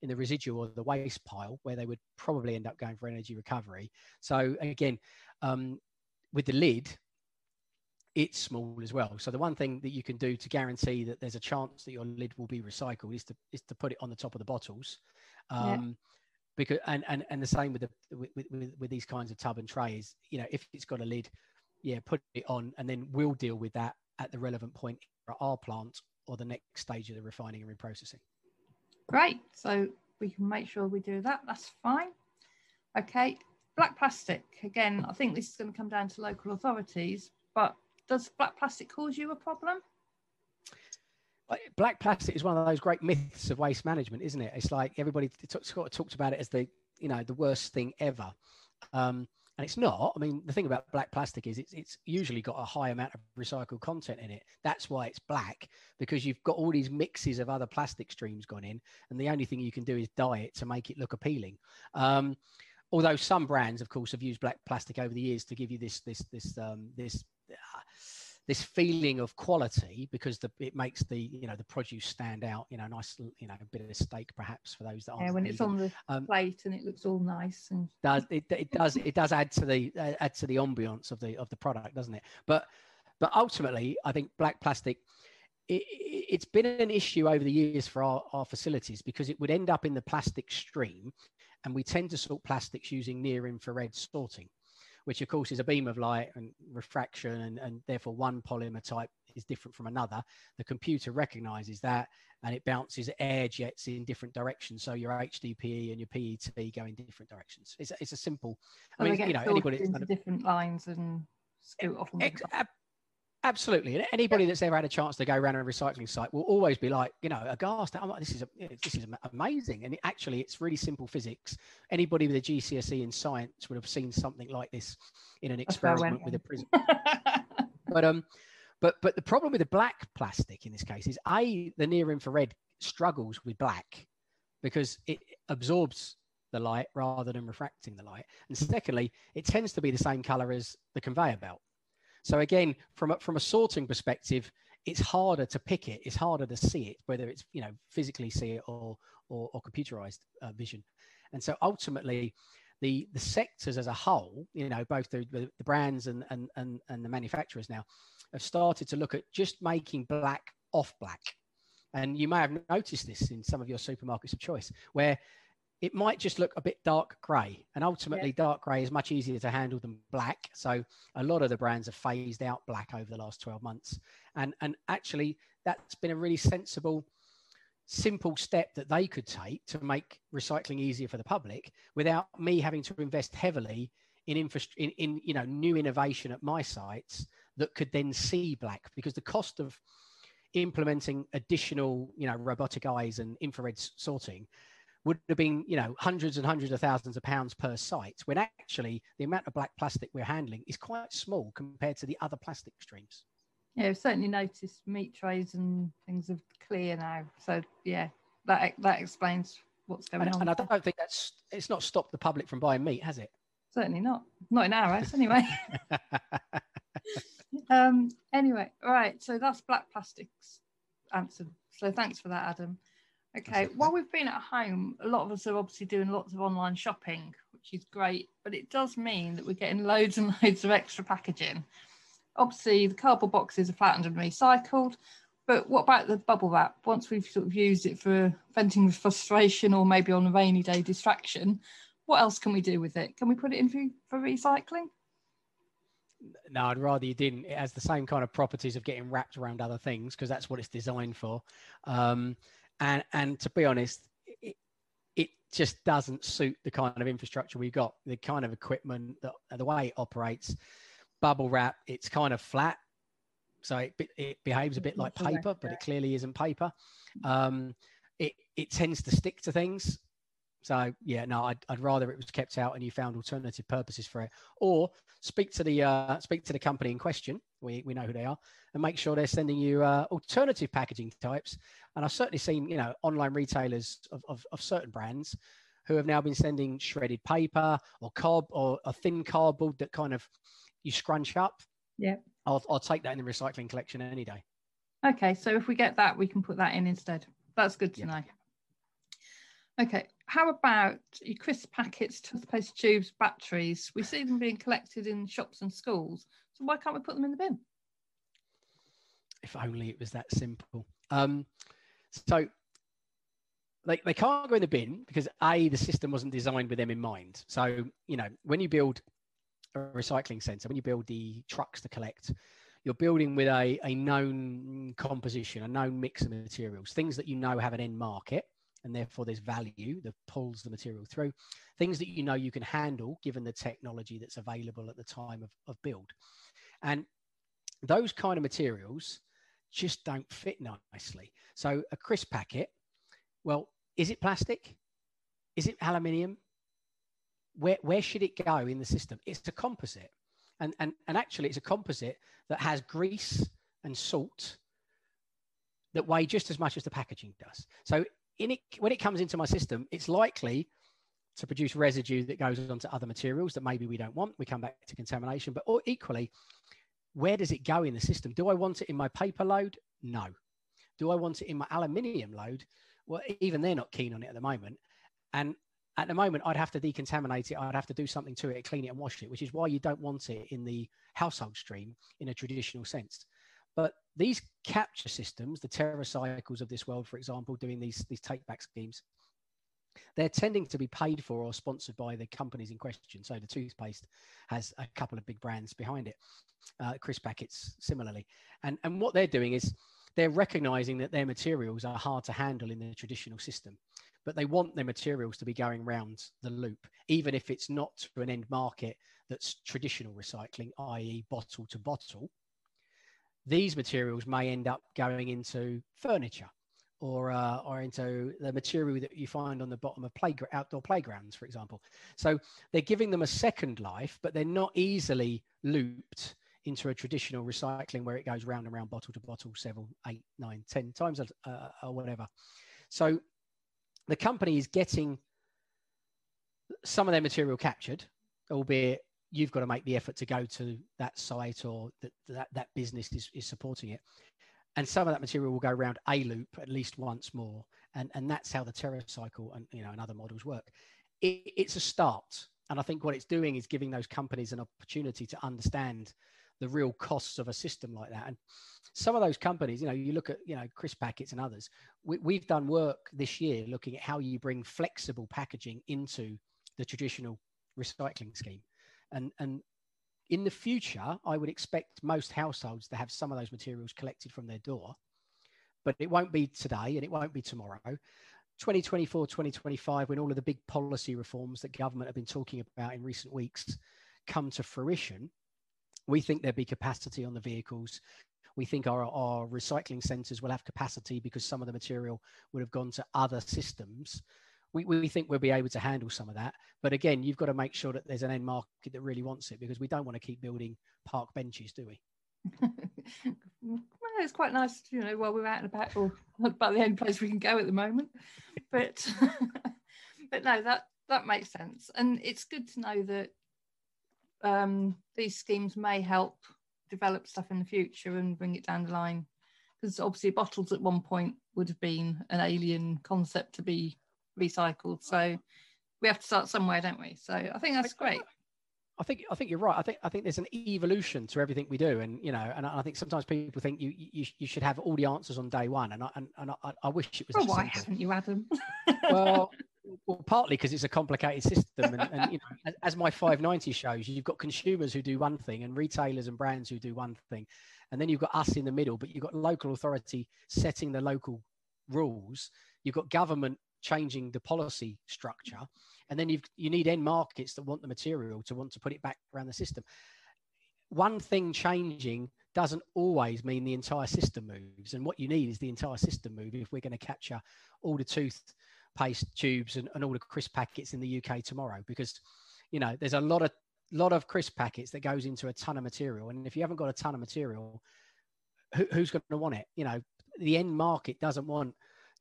Speaker 3: in the residual or the waste pile where they would probably end up going for energy recovery. So again, um, with the lid, it's small as well. So the one thing that you can do to guarantee that there's a chance that your lid will be recycled is to is to put it on the top of the bottles. Um, yeah. Because and, and and the same with the with, with, with these kinds of tub and trays. You know, if it's got a lid, yeah, put it on, and then we'll deal with that at the relevant point at our plant or the next stage of the refining and reprocessing.
Speaker 2: Great. So we can make sure we do that. That's fine. Okay. Black plastic. Again, I think this is going to come down to local authorities, but does black plastic cause you a problem?
Speaker 3: Black plastic is one of those great myths of waste management, isn't it? It's like everybody sort of talked about it as the, you know, the worst thing ever. Um, and it's not. I mean, the thing about black plastic is it's, it's usually got a high amount of recycled content in it. That's why it's black because you've got all these mixes of other plastic streams gone in, and the only thing you can do is dye it to make it look appealing. Um, although some brands, of course, have used black plastic over the years to give you this this this um, this. Uh, this feeling of quality because the, it makes the you know the produce stand out you know nice you know a bit of steak perhaps for those that
Speaker 2: yeah when it's on the um, plate and it looks all nice and
Speaker 3: does it, it does it does add to the uh, add to the ambiance of the of the product doesn't it? But but ultimately i think black plastic it, has been an issue over the years for our, our facilities because it would end up in the plastic stream and we tend to sort plastics using near infrared sorting which of course is a beam of light and refraction, and, and therefore one polymer type is different from another. The computer recognizes that and it bounces air jets in different directions. So your HDPE and your PET go in different directions. It's, it's a simple,
Speaker 2: I mean, you know, anybody into different lines and scoot off.
Speaker 3: Ex- Absolutely, and anybody that's ever had a chance to go around a recycling site will always be like, you know, aghast. I'm like, this is a, this is amazing, and it, actually, it's really simple physics. Anybody with a GCSE in science would have seen something like this in an experiment with a prism. but um, but but the problem with the black plastic in this case is a the near infrared struggles with black because it absorbs the light rather than refracting the light, and secondly, it tends to be the same color as the conveyor belt. So again, from a, from a sorting perspective, it's harder to pick it. It's harder to see it, whether it's you know physically see it or or, or computerized uh, vision. And so ultimately, the the sectors as a whole, you know, both the, the, brands and, and and and the manufacturers now have started to look at just making black off black. And you may have noticed this in some of your supermarkets of choice, where it might just look a bit dark grey. And ultimately, yeah. dark grey is much easier to handle than black. So a lot of the brands have phased out black over the last 12 months. And, and actually, that's been a really sensible, simple step that they could take to make recycling easier for the public without me having to invest heavily in, infra- in, in you know new innovation at my sites that could then see black because the cost of implementing additional you know robotic eyes and infrared sorting would have been, you know, hundreds and hundreds of thousands of pounds per site, when actually the amount of black plastic we're handling is quite small compared to the other plastic streams.
Speaker 2: Yeah, I've certainly noticed meat trays and things are clear now. So yeah, that that explains what's going
Speaker 3: and,
Speaker 2: on.
Speaker 3: And I don't think that's it's not stopped the public from buying meat, has it?
Speaker 2: Certainly not. Not in our house, anyway. um. Anyway, right. So that's black plastics answered. So thanks for that, Adam. Okay, while we've been at home, a lot of us are obviously doing lots of online shopping, which is great, but it does mean that we're getting loads and loads of extra packaging. Obviously, the cardboard boxes are flattened and recycled, but what about the bubble wrap? Once we've sort of used it for venting frustration or maybe on a rainy day distraction, what else can we do with it? Can we put it in for, for recycling?
Speaker 3: No, I'd rather you didn't. It has the same kind of properties of getting wrapped around other things because that's what it's designed for. Um, and and to be honest it, it just doesn't suit the kind of infrastructure we've got the kind of equipment that the way it operates. Bubble wrap it's kind of flat so it, it behaves a bit like paper but it clearly isn't paper. Um, it, it tends to stick to things. So yeah, no, I'd, I'd rather it was kept out and you found alternative purposes for it, or speak to the uh, speak to the company in question. We, we know who they are, and make sure they're sending you uh, alternative packaging types. And I've certainly seen you know online retailers of, of, of certain brands who have now been sending shredded paper or cob or a thin cardboard that kind of you scrunch up.
Speaker 2: Yeah,
Speaker 3: I'll, I'll take that in the recycling collection any day.
Speaker 2: Okay, so if we get that, we can put that in instead. That's good to yeah. know. Okay, how about your crisp packets, toothpaste tubes, batteries? We see them being collected in shops and schools. So why can't we put them in the bin?
Speaker 3: If only it was that simple. Um, so they, they can't go in the bin because A, the system wasn't designed with them in mind. So, you know, when you build a recycling centre, when you build the trucks to collect, you're building with a, a known composition, a known mix of materials, things that you know have an end market and therefore there's value that pulls the material through. Things that you know you can handle given the technology that's available at the time of, of build. And those kind of materials just don't fit nicely. So a crisp packet, well, is it plastic? Is it aluminium? Where, where should it go in the system? It's a composite. And, and, and actually, it's a composite that has grease and salt that weigh just as much as the packaging does. So in it, when it comes into my system, it's likely to produce residue that goes onto other materials that maybe we don't want. We come back to contamination, but or equally, where does it go in the system? Do I want it in my paper load? No. Do I want it in my aluminium load? Well, even they're not keen on it at the moment. And at the moment, I'd have to decontaminate it. I'd have to do something to it, clean it and wash it, which is why you don't want it in the household stream in a traditional sense. But these capture systems, the TerraCycles of this world, for example, doing these, these take back schemes, they're tending to be paid for or sponsored by the companies in question. So the toothpaste has a couple of big brands behind it. Uh, crisp packets similarly, and and what they're doing is they're recognizing that their materials are hard to handle in the traditional system, but they want their materials to be going round the loop, even if it's not to an end market that's traditional recycling, i.e., bottle to bottle these materials may end up going into furniture or uh, or into the material that you find on the bottom of playground outdoor playgrounds, for example. So they're giving them a second life, but they're not easily looped into a traditional recycling where it goes round and round, bottle to bottle, several, eight, nine, ten times uh, or whatever. So the company is getting some of their material captured, albeit you've got to make the effort to go to that site or that that, that business is, is supporting it and some of that material will go around a loop at least once more and and that's how the TerraCycle and you know and other models work. It, it's a start and i think what it's doing is giving those companies an opportunity to understand the real costs of a system like that. And some of those companies you know you look at you know crisp packets and others we, we've done work this year looking at how you bring flexible packaging into the traditional recycling scheme. And and in the future, I would expect most households to have some of those materials collected from their door, but it won't be today and it won't be tomorrow. 2024, 2025, when all of the big policy reforms that government have been talking about in recent weeks come to fruition, we think there'll be capacity on the vehicles. We think our, our recycling centres will have capacity because some of the material would have gone to other systems we, we think we'll be able to handle some of that. But again, you've got to make sure that there's an end market that really wants it because we don't want to keep building park benches, do we?
Speaker 2: well, it's quite nice, you know, while we're out and about, or about the only place we can go at the moment. But but no, that that makes sense, and it's good to know that um, these schemes may help develop stuff in the future and bring it down the line. Because obviously, bottles at one point would have been an alien concept to be recycled. So we have to start somewhere, don't we? So I think that's great.
Speaker 3: I think I think you're right. I think I think there's an evolution to everything we do, and you know, and I think sometimes people think you you, you should have all the answers on day one, and I and, and I, I wish it was.
Speaker 2: Well, why simple. haven't you, Adam?
Speaker 3: well, well, partly because it's a complicated system, and, and you know, as, as my 590 shows, you've got consumers who do one thing, and retailers and brands who do one thing, and then you've got us in the middle, but you've got local authority setting the local rules. You've got government changing the policy structure. And then you've you need end markets that want the material to want to put it back around the system. One thing changing doesn't always mean the entire system moves. And what you need is the entire system move if we're going to capture all the toothpaste tubes and, and all the crisp packets in the uk tomorrow. Because you know there's a lot of lot of crisp packets that goes into a ton of material. And if you haven't got a ton of material who, who's going to want it? You know the end market doesn't want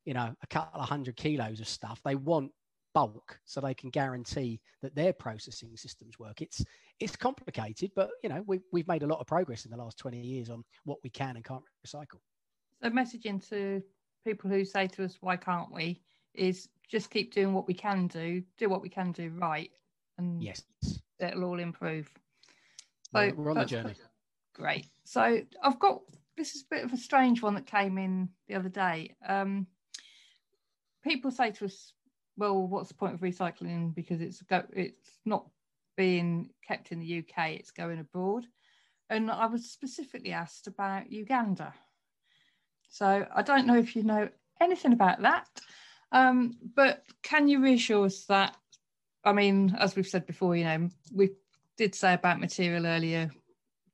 Speaker 3: you know a couple of hundred kilos of stuff they want bulk so they can guarantee that their processing systems work. It's it's complicated but you know we, we've made a lot of progress in the last 20 years on what we can and can't recycle.
Speaker 2: So messaging to people who say to us why can't we? is just keep doing what we can do do what we can do right and
Speaker 3: yes.
Speaker 2: it'll all improve.
Speaker 3: So we're on the journey.
Speaker 2: Great. So i've got this is a bit of a strange one that came in the other day. Um, people say to us, well, what's the point of recycling? Because it's go, it's not being kept in the UK, it's going abroad. And I was specifically asked about Uganda. So I don't know if you know anything about that, um, but can you reassure us that, I mean, as we've said before, you know, we did say about material earlier,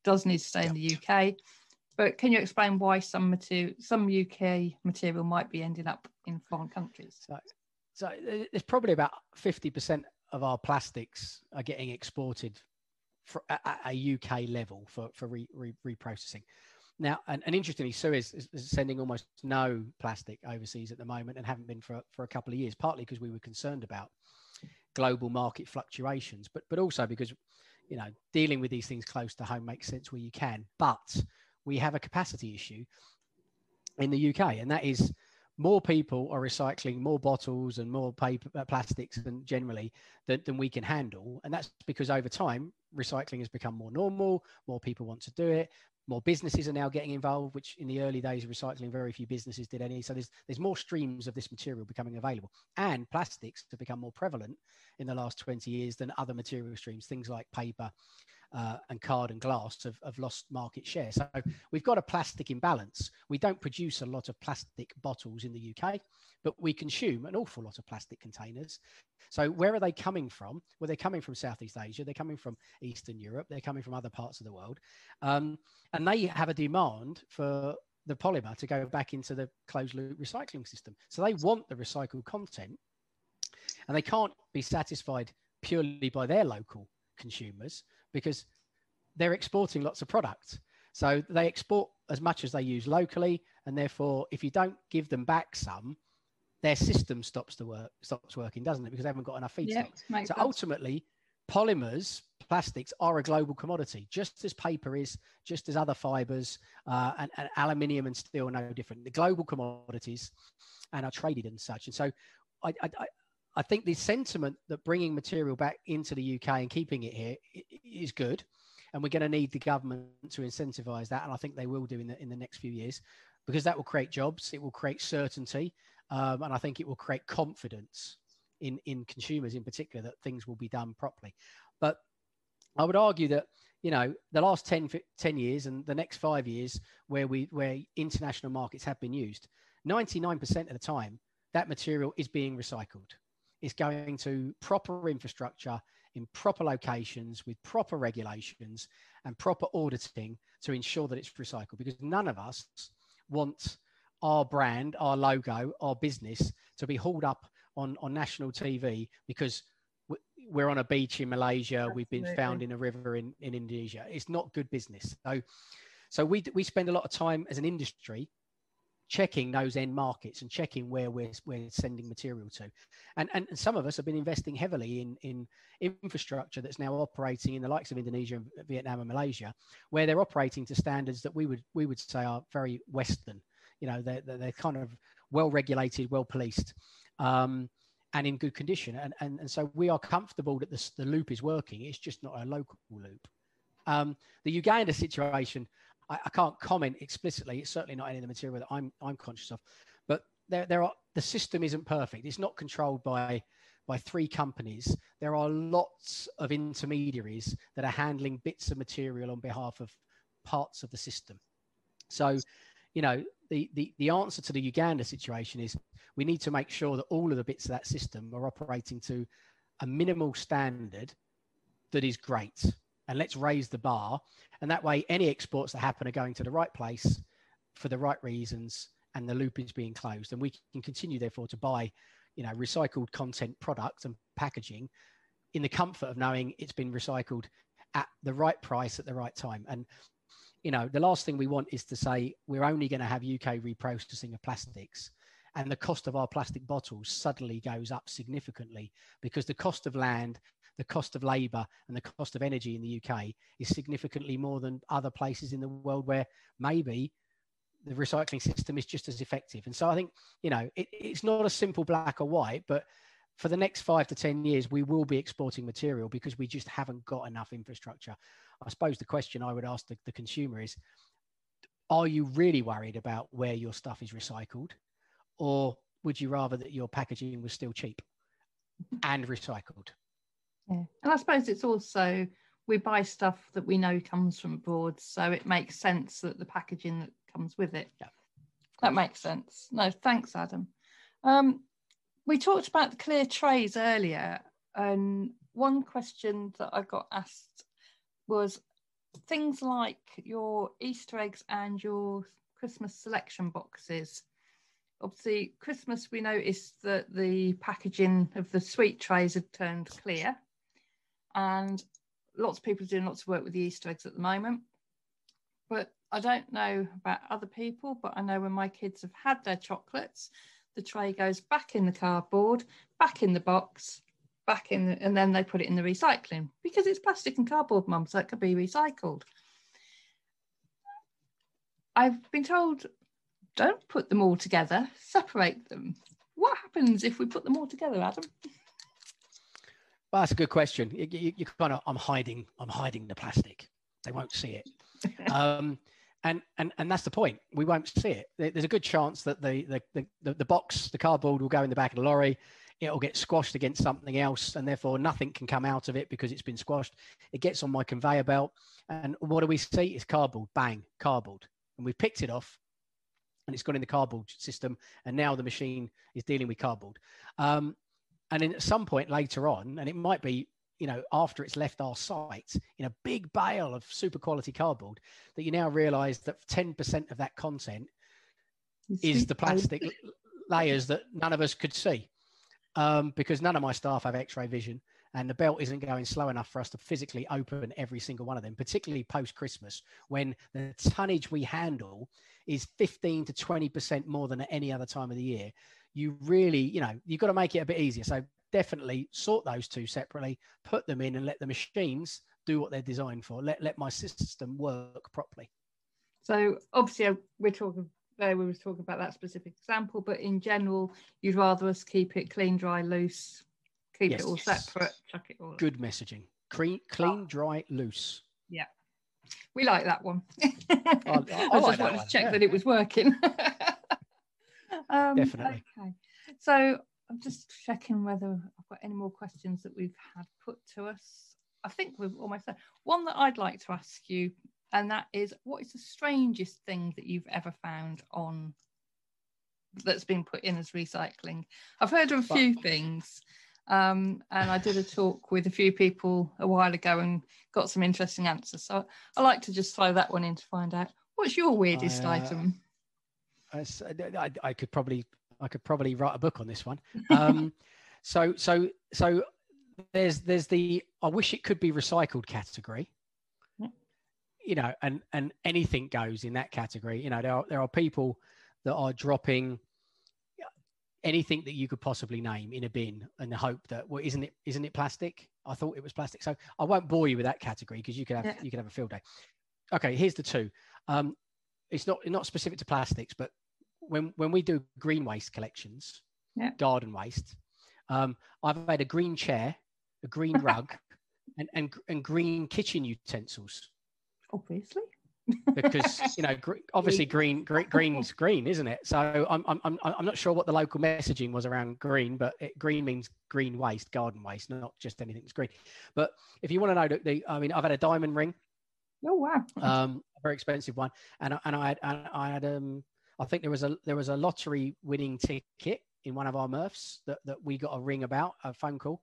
Speaker 2: does need to stay in the UK. But can you explain why some material, some UK material might be ending up in foreign countries?
Speaker 3: So, so there's probably about 50% of our plastics are getting exported for, at a UK level for, for re, re, reprocessing. Now, and, and interestingly, Suez is, is, sending almost no plastic overseas at the moment and haven't been for, for a couple of years, partly because we were concerned about global market fluctuations, but, but also because, you know, dealing with these things close to home makes sense where you can. But we have a capacity issue in the UK, and that is more people are recycling more bottles and more paper uh, plastics than generally than, than we can handle. And that's because over time recycling has become more normal more people want to do it more businesses are now getting involved which in the early days of recycling very few businesses did any. So there's there's more streams of this material becoming available. And plastics have become more prevalent in the last 20 years than other material streams things like paper uh, and card and glass have, have lost market share. So we've got a plastic imbalance. We don't produce a lot of plastic bottles in the UK, but we consume an awful lot of plastic containers. So where are they coming from? Well, they're coming from Southeast Asia. They're coming from Eastern Europe. They're coming from other parts of the world, um, and they have a demand for the polymer to go back into the closed loop recycling system. So they want the recycled content, and they can't be satisfied purely by their local consumers because they're exporting lots of products. So they export as much as they use locally, and therefore, if you don't give them back some, their system stops the work stops working, doesn't it? Because they haven't got enough feedstock. Yep, so ultimately, polymers, plastics are a global commodity, just as paper is, just as other fibers, uh, and, and aluminium and steel are no different. The global commodities and are traded and such. And so, I, I, I think the sentiment that bringing material back into the UK and keeping it here is good, and we're going to need the government to incentivise that, and I think they will do in the in the next few years, because that will create jobs, it will create certainty, um, and I think it will create confidence in in consumers in particular that things will be done properly. But I would argue that you know the last 10, 10 years and the next five years where we where international markets have been used, 99% of the time that material is being recycled is going to proper infrastructure in proper locations with proper regulations and proper auditing to ensure that it's recycled because none of us want our brand, our logo, our business to be hauled up on, on national TV because we're on a beach in Malaysia, Absolutely. we've been found in a river in, in Indonesia. It's not good business. So, so we, we spend a lot of time as an industry checking those end markets and checking where we're, we're sending material to. And, and some of us have been investing heavily in, in infrastructure that's now operating in the likes of Indonesia, and Vietnam, and Malaysia, where they're operating to standards that we would, we would say are very Western. You know, they're, they're kind of well regulated, well policed. Um, and in good condition. And, and, and so we are comfortable that this, the loop is working. It's just not a local loop. Um, the Uganda situation, I, I, can't comment explicitly. It's certainly not any of the material that I'm I'm conscious of, but there there are the system isn't perfect. It's not controlled by by three companies. There are lots of intermediaries that are handling bits of material on behalf of parts of the system. So, you know, the, the, the answer to the Uganda situation is we need to make sure that all of the bits of that system are operating to a minimal standard that is great and let's raise the bar. And that way, any exports that happen are going to the right place for the right reasons, and the loop is being closed. And we can continue, therefore, to buy, you know, recycled content products and packaging in the comfort of knowing it's been recycled at the right price at the right time. And you know, the last thing we want is to say we're only going to have UK reprocessing of plastics and the cost of our plastic bottles suddenly goes up significantly because the cost of land the cost of labour and the cost of energy in the UK is significantly more than other places in the world where maybe the recycling system is just as effective. And so I think, you know, it, it's not a simple black or white, but for the next five to 10 years, we will be exporting material because we just haven't got enough infrastructure. I suppose the question I would ask the, the consumer is Are you really worried about where your stuff is recycled? Or would you rather that your packaging was still cheap and recycled?
Speaker 2: Yeah. And I suppose it's also we buy stuff that we know comes from abroad, so it makes sense that the packaging that comes with it. Yeah. That makes sense. No, thanks, Adam. Um, we talked about the clear trays earlier, and one question that I got asked was things like your Easter eggs and your Christmas selection boxes. Obviously, Christmas, we noticed that the packaging of the sweet trays had turned clear and lots of people are doing lots of work with the Easter eggs at the moment. But I don't know about other people, but I know when my kids have had their chocolates, the tray goes back in the cardboard, back in the box, back in, the, and then they put it in the recycling because it's plastic and cardboard, mum, so it could be recycled. I've been told don't put them all together, separate them. What happens if we put them all together, Adam?
Speaker 3: Well, that's a good question. You, you, you, kind of, I'm hiding, I'm hiding the plastic. They won't see it. um, and, and, and that's the point. We won't see it. There's a good chance that the, the, the, the box, the cardboard will go in the back of the lorry. it'll get squashed against something else and therefore nothing can come out of it because it's been squashed. It gets on my conveyor belt. And what do we see? It's cardboard, bang, cardboard. And we've picked it off and it's gone in the cardboard system. And now the machine is dealing with cardboard. Um, and then at some point later on, and it might be you know, after it's left our site in a big bale of super quality cardboard, that you now realize that 10% of that content is the plastic layers that none of us could see. Um, because none of my staff have x-ray vision and the belt isn't going slow enough for us to physically open every single one of them particularly post christmas when the tonnage we handle is 15 to 20% more than at any other time of the year you really you know you've got to make it a bit easier so definitely sort those two separately put them in and let the machines do what they're designed for let, let my system work properly
Speaker 2: so obviously uh, we're talking there we were talking about that specific example, but in general, you'd rather us keep it clean, dry, loose, keep yes. it all separate, chuck it all.
Speaker 3: Good messaging. Clean, clean, oh. dry, loose.
Speaker 2: Yeah, we like that one. I, I, I, I just wanted to check yeah. that it was working.
Speaker 3: um, Definitely.
Speaker 2: Okay, so I'm just checking whether I've got any more questions that we've had put to us. I think we've almost done. One that I'd like to ask you and that is what is the strangest thing that you've ever found on that's been put in as recycling? I've heard of a few things. Um, and I did a talk with a few people a while ago and got some interesting answers. So I like to just throw that one in to find out what's your weirdest I, uh, item.
Speaker 3: I, I, could probably I could probably write a book on this one. Um, so so so there's there's the I wish it could be recycled category you know, and and anything goes in that category. You know, there are there are people that are dropping anything that you could possibly name in a bin and the hope that well isn't it isn't it plastic i thought it was plastic so i won't bore you with that category because you could have yeah. you could have a field day okay here's the two um it's not not specific to plastics but when when we do green waste collections yeah. garden waste um i've had a green chair a green rug and, and and green kitchen utensils
Speaker 2: obviously.
Speaker 3: because you know, gr- obviously, green, green, green's green, isn't it? So I'm, I'm, I'm not sure what the local messaging was around green, but it, green means green waste, garden waste, not just anything that's green. But if you want to know, the, the I mean, I've had a diamond ring.
Speaker 2: Oh wow!
Speaker 3: Um, a very expensive one, and and I had, and I had um, I think there was a there was a lottery winning ticket in one of our MRFs that that we got a ring about, a phone call.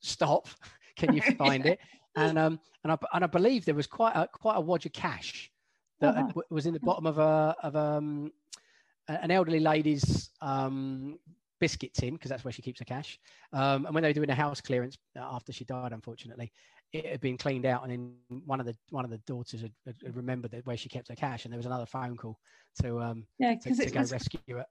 Speaker 3: Stop! Can you find it? and um and I and I believe there was quite a quite a wad of cash that oh, wow. was in the bottom of a of um an elderly lady's um biscuit tin because that's where she keeps her cash. Um, and when they were doing a house clearance uh, after she died, unfortunately, it had been cleaned out, and then one of the one of the daughters had, had remembered that where she kept her cash, and there was another phone call to um yeah to, to go was, rescue it.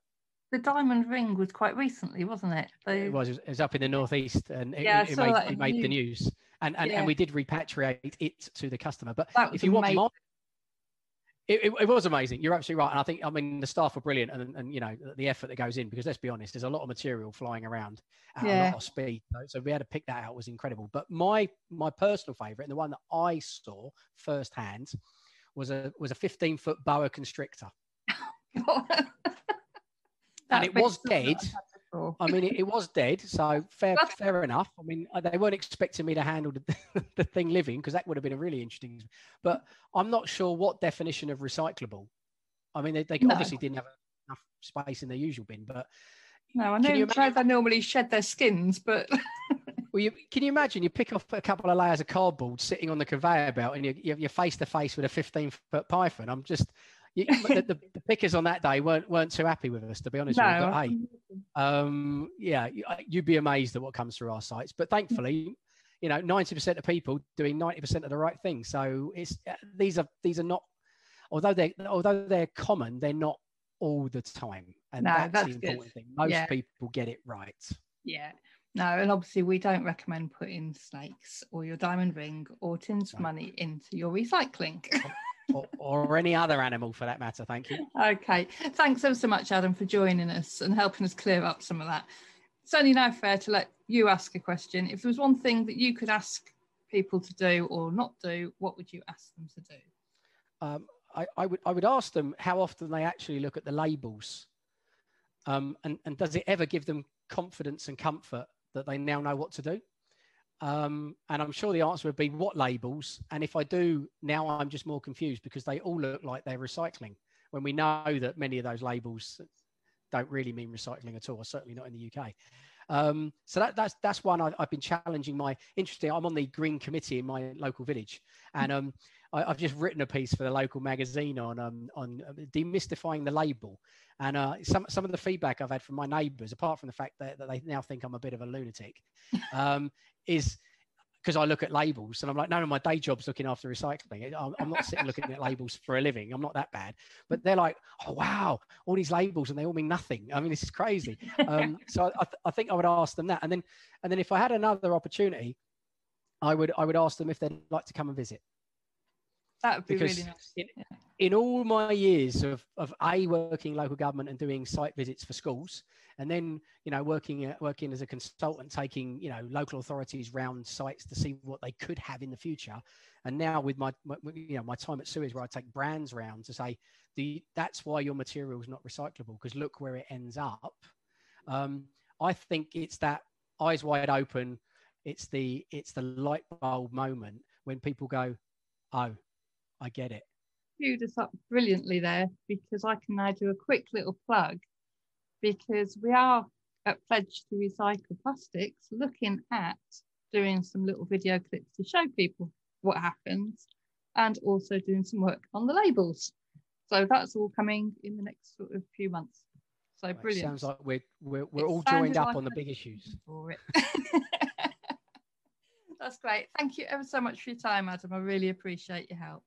Speaker 2: The diamond ring was quite recently, wasn't it?
Speaker 3: They... It was. It was up in the northeast, and it, yeah, it, it made, it made the news and and, yeah. and we did repatriate it to the customer. But if you want more, it, it, it, was amazing. You're absolutely right, and I think I mean the staff were brilliant, and and you know the effort that goes in because let's be honest, there's a lot of material flying around at yeah. a lot of speed, so we had to pick that out was incredible. But my my personal favourite and the one that I saw firsthand was a was a 15 foot boa constrictor, and it was dead. I mean, it, it, was dead, so fair, fair enough. I mean, uh, they weren't expecting me to handle the, the thing living because that would have been a really interesting. But I'm not sure what definition of recyclable. I mean, they, they no. obviously didn't have enough space in their usual bin, but
Speaker 2: no, I know you they normally shed their skins, but.
Speaker 3: well, you, can you imagine you pick off a couple of layers of cardboard sitting on the conveyor belt, and you, you're face to face with a 15 foot python? I'm just, you, the, the, the, pickers on that day weren't weren't too happy with us, to be honest. No. With you. But, hey, um, yeah, you'd be amazed at what comes through our sites. But thankfully, you know, ninety percent of people doing ninety percent of the right thing. So it's uh, these are these are not, although they although they're common, they're not all the time, and no, that's, that's, the important good. thing. Most yeah. people get it right.
Speaker 2: Yeah. No, and obviously we don't recommend putting snakes or your diamond ring or tins of money into your recycling.
Speaker 3: Or, or, any other animal for that matter. Thank you.
Speaker 2: Okay. Thanks ever so much, Adam, for joining us and helping us clear up some of that. It's only now fair to let you ask a question. If there was one thing that you could ask people to do or not do, what would you ask them to do?
Speaker 3: Um, I, I, would I would ask them how often they actually look at the labels, um, and and does it ever give them confidence and comfort that they now know what to do. Um, and I'm sure the answer would be what labels. And if I do now, I'm just more confused because they all look like they're recycling when we know that many of those labels don't really mean recycling at all, certainly not in the UK. Um, so that, that's that's one I, have been challenging my interesting. I'm on the green committee in my local village, and um, I, have just written a piece for the local magazine on um, on demystifying the label. And uh, some some of the feedback I've had from my neighbours, apart from the fact that, that they now think I'm a bit of a lunatic, um, is because I look at labels and I'm like, no, no, my day job's looking after recycling. I'm, I'm not sitting looking at labels for a living. I'm not that bad. But they're like, oh, wow, all these labels and they all mean nothing. I mean, this is crazy. Um, so I, th- I think I would ask them that. And then, and then if I had another opportunity, I would, I would ask them if they'd like to come and visit.
Speaker 2: That would be because really nice.
Speaker 3: In, yeah. in all my years of, of A, working local government and doing site visits for schools, and then you know working uh, working as a consultant taking you know local authorities round sites to see what they could have in the future and now with my, my you know my time at Suez where I take brands round to say the that's why your material is not recyclable because look where it ends up um, I think it's that eyes wide open it's the it's the light bulb moment when people go oh I get it
Speaker 2: queued us up brilliantly there because I can now do a quick little plug because we are at Pledge to Recycle Plastics looking at doing some little video clips to show people what happens and also doing some work on the labels. So that's all coming in the next sort of few months. So right, brilliant.
Speaker 3: Sounds like we're we're, we're all joined up like on the big issues.
Speaker 2: For it. that's great. Thank you ever so much for your time, Adam. I really appreciate your help.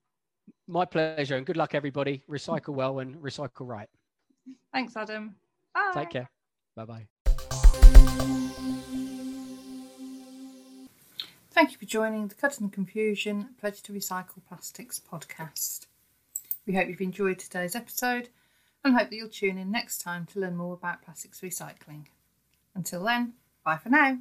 Speaker 3: My pleasure, and good luck, everybody. Recycle well and recycle right.
Speaker 2: Thanks, Adam. Bye.
Speaker 3: Take care. Bye bye.
Speaker 1: Thank you for joining the Cutting the Confusion Pledge to Recycle Plastics podcast. We hope you've enjoyed today's episode and hope that you'll tune in next time to learn more about plastics recycling. Until then, bye for now.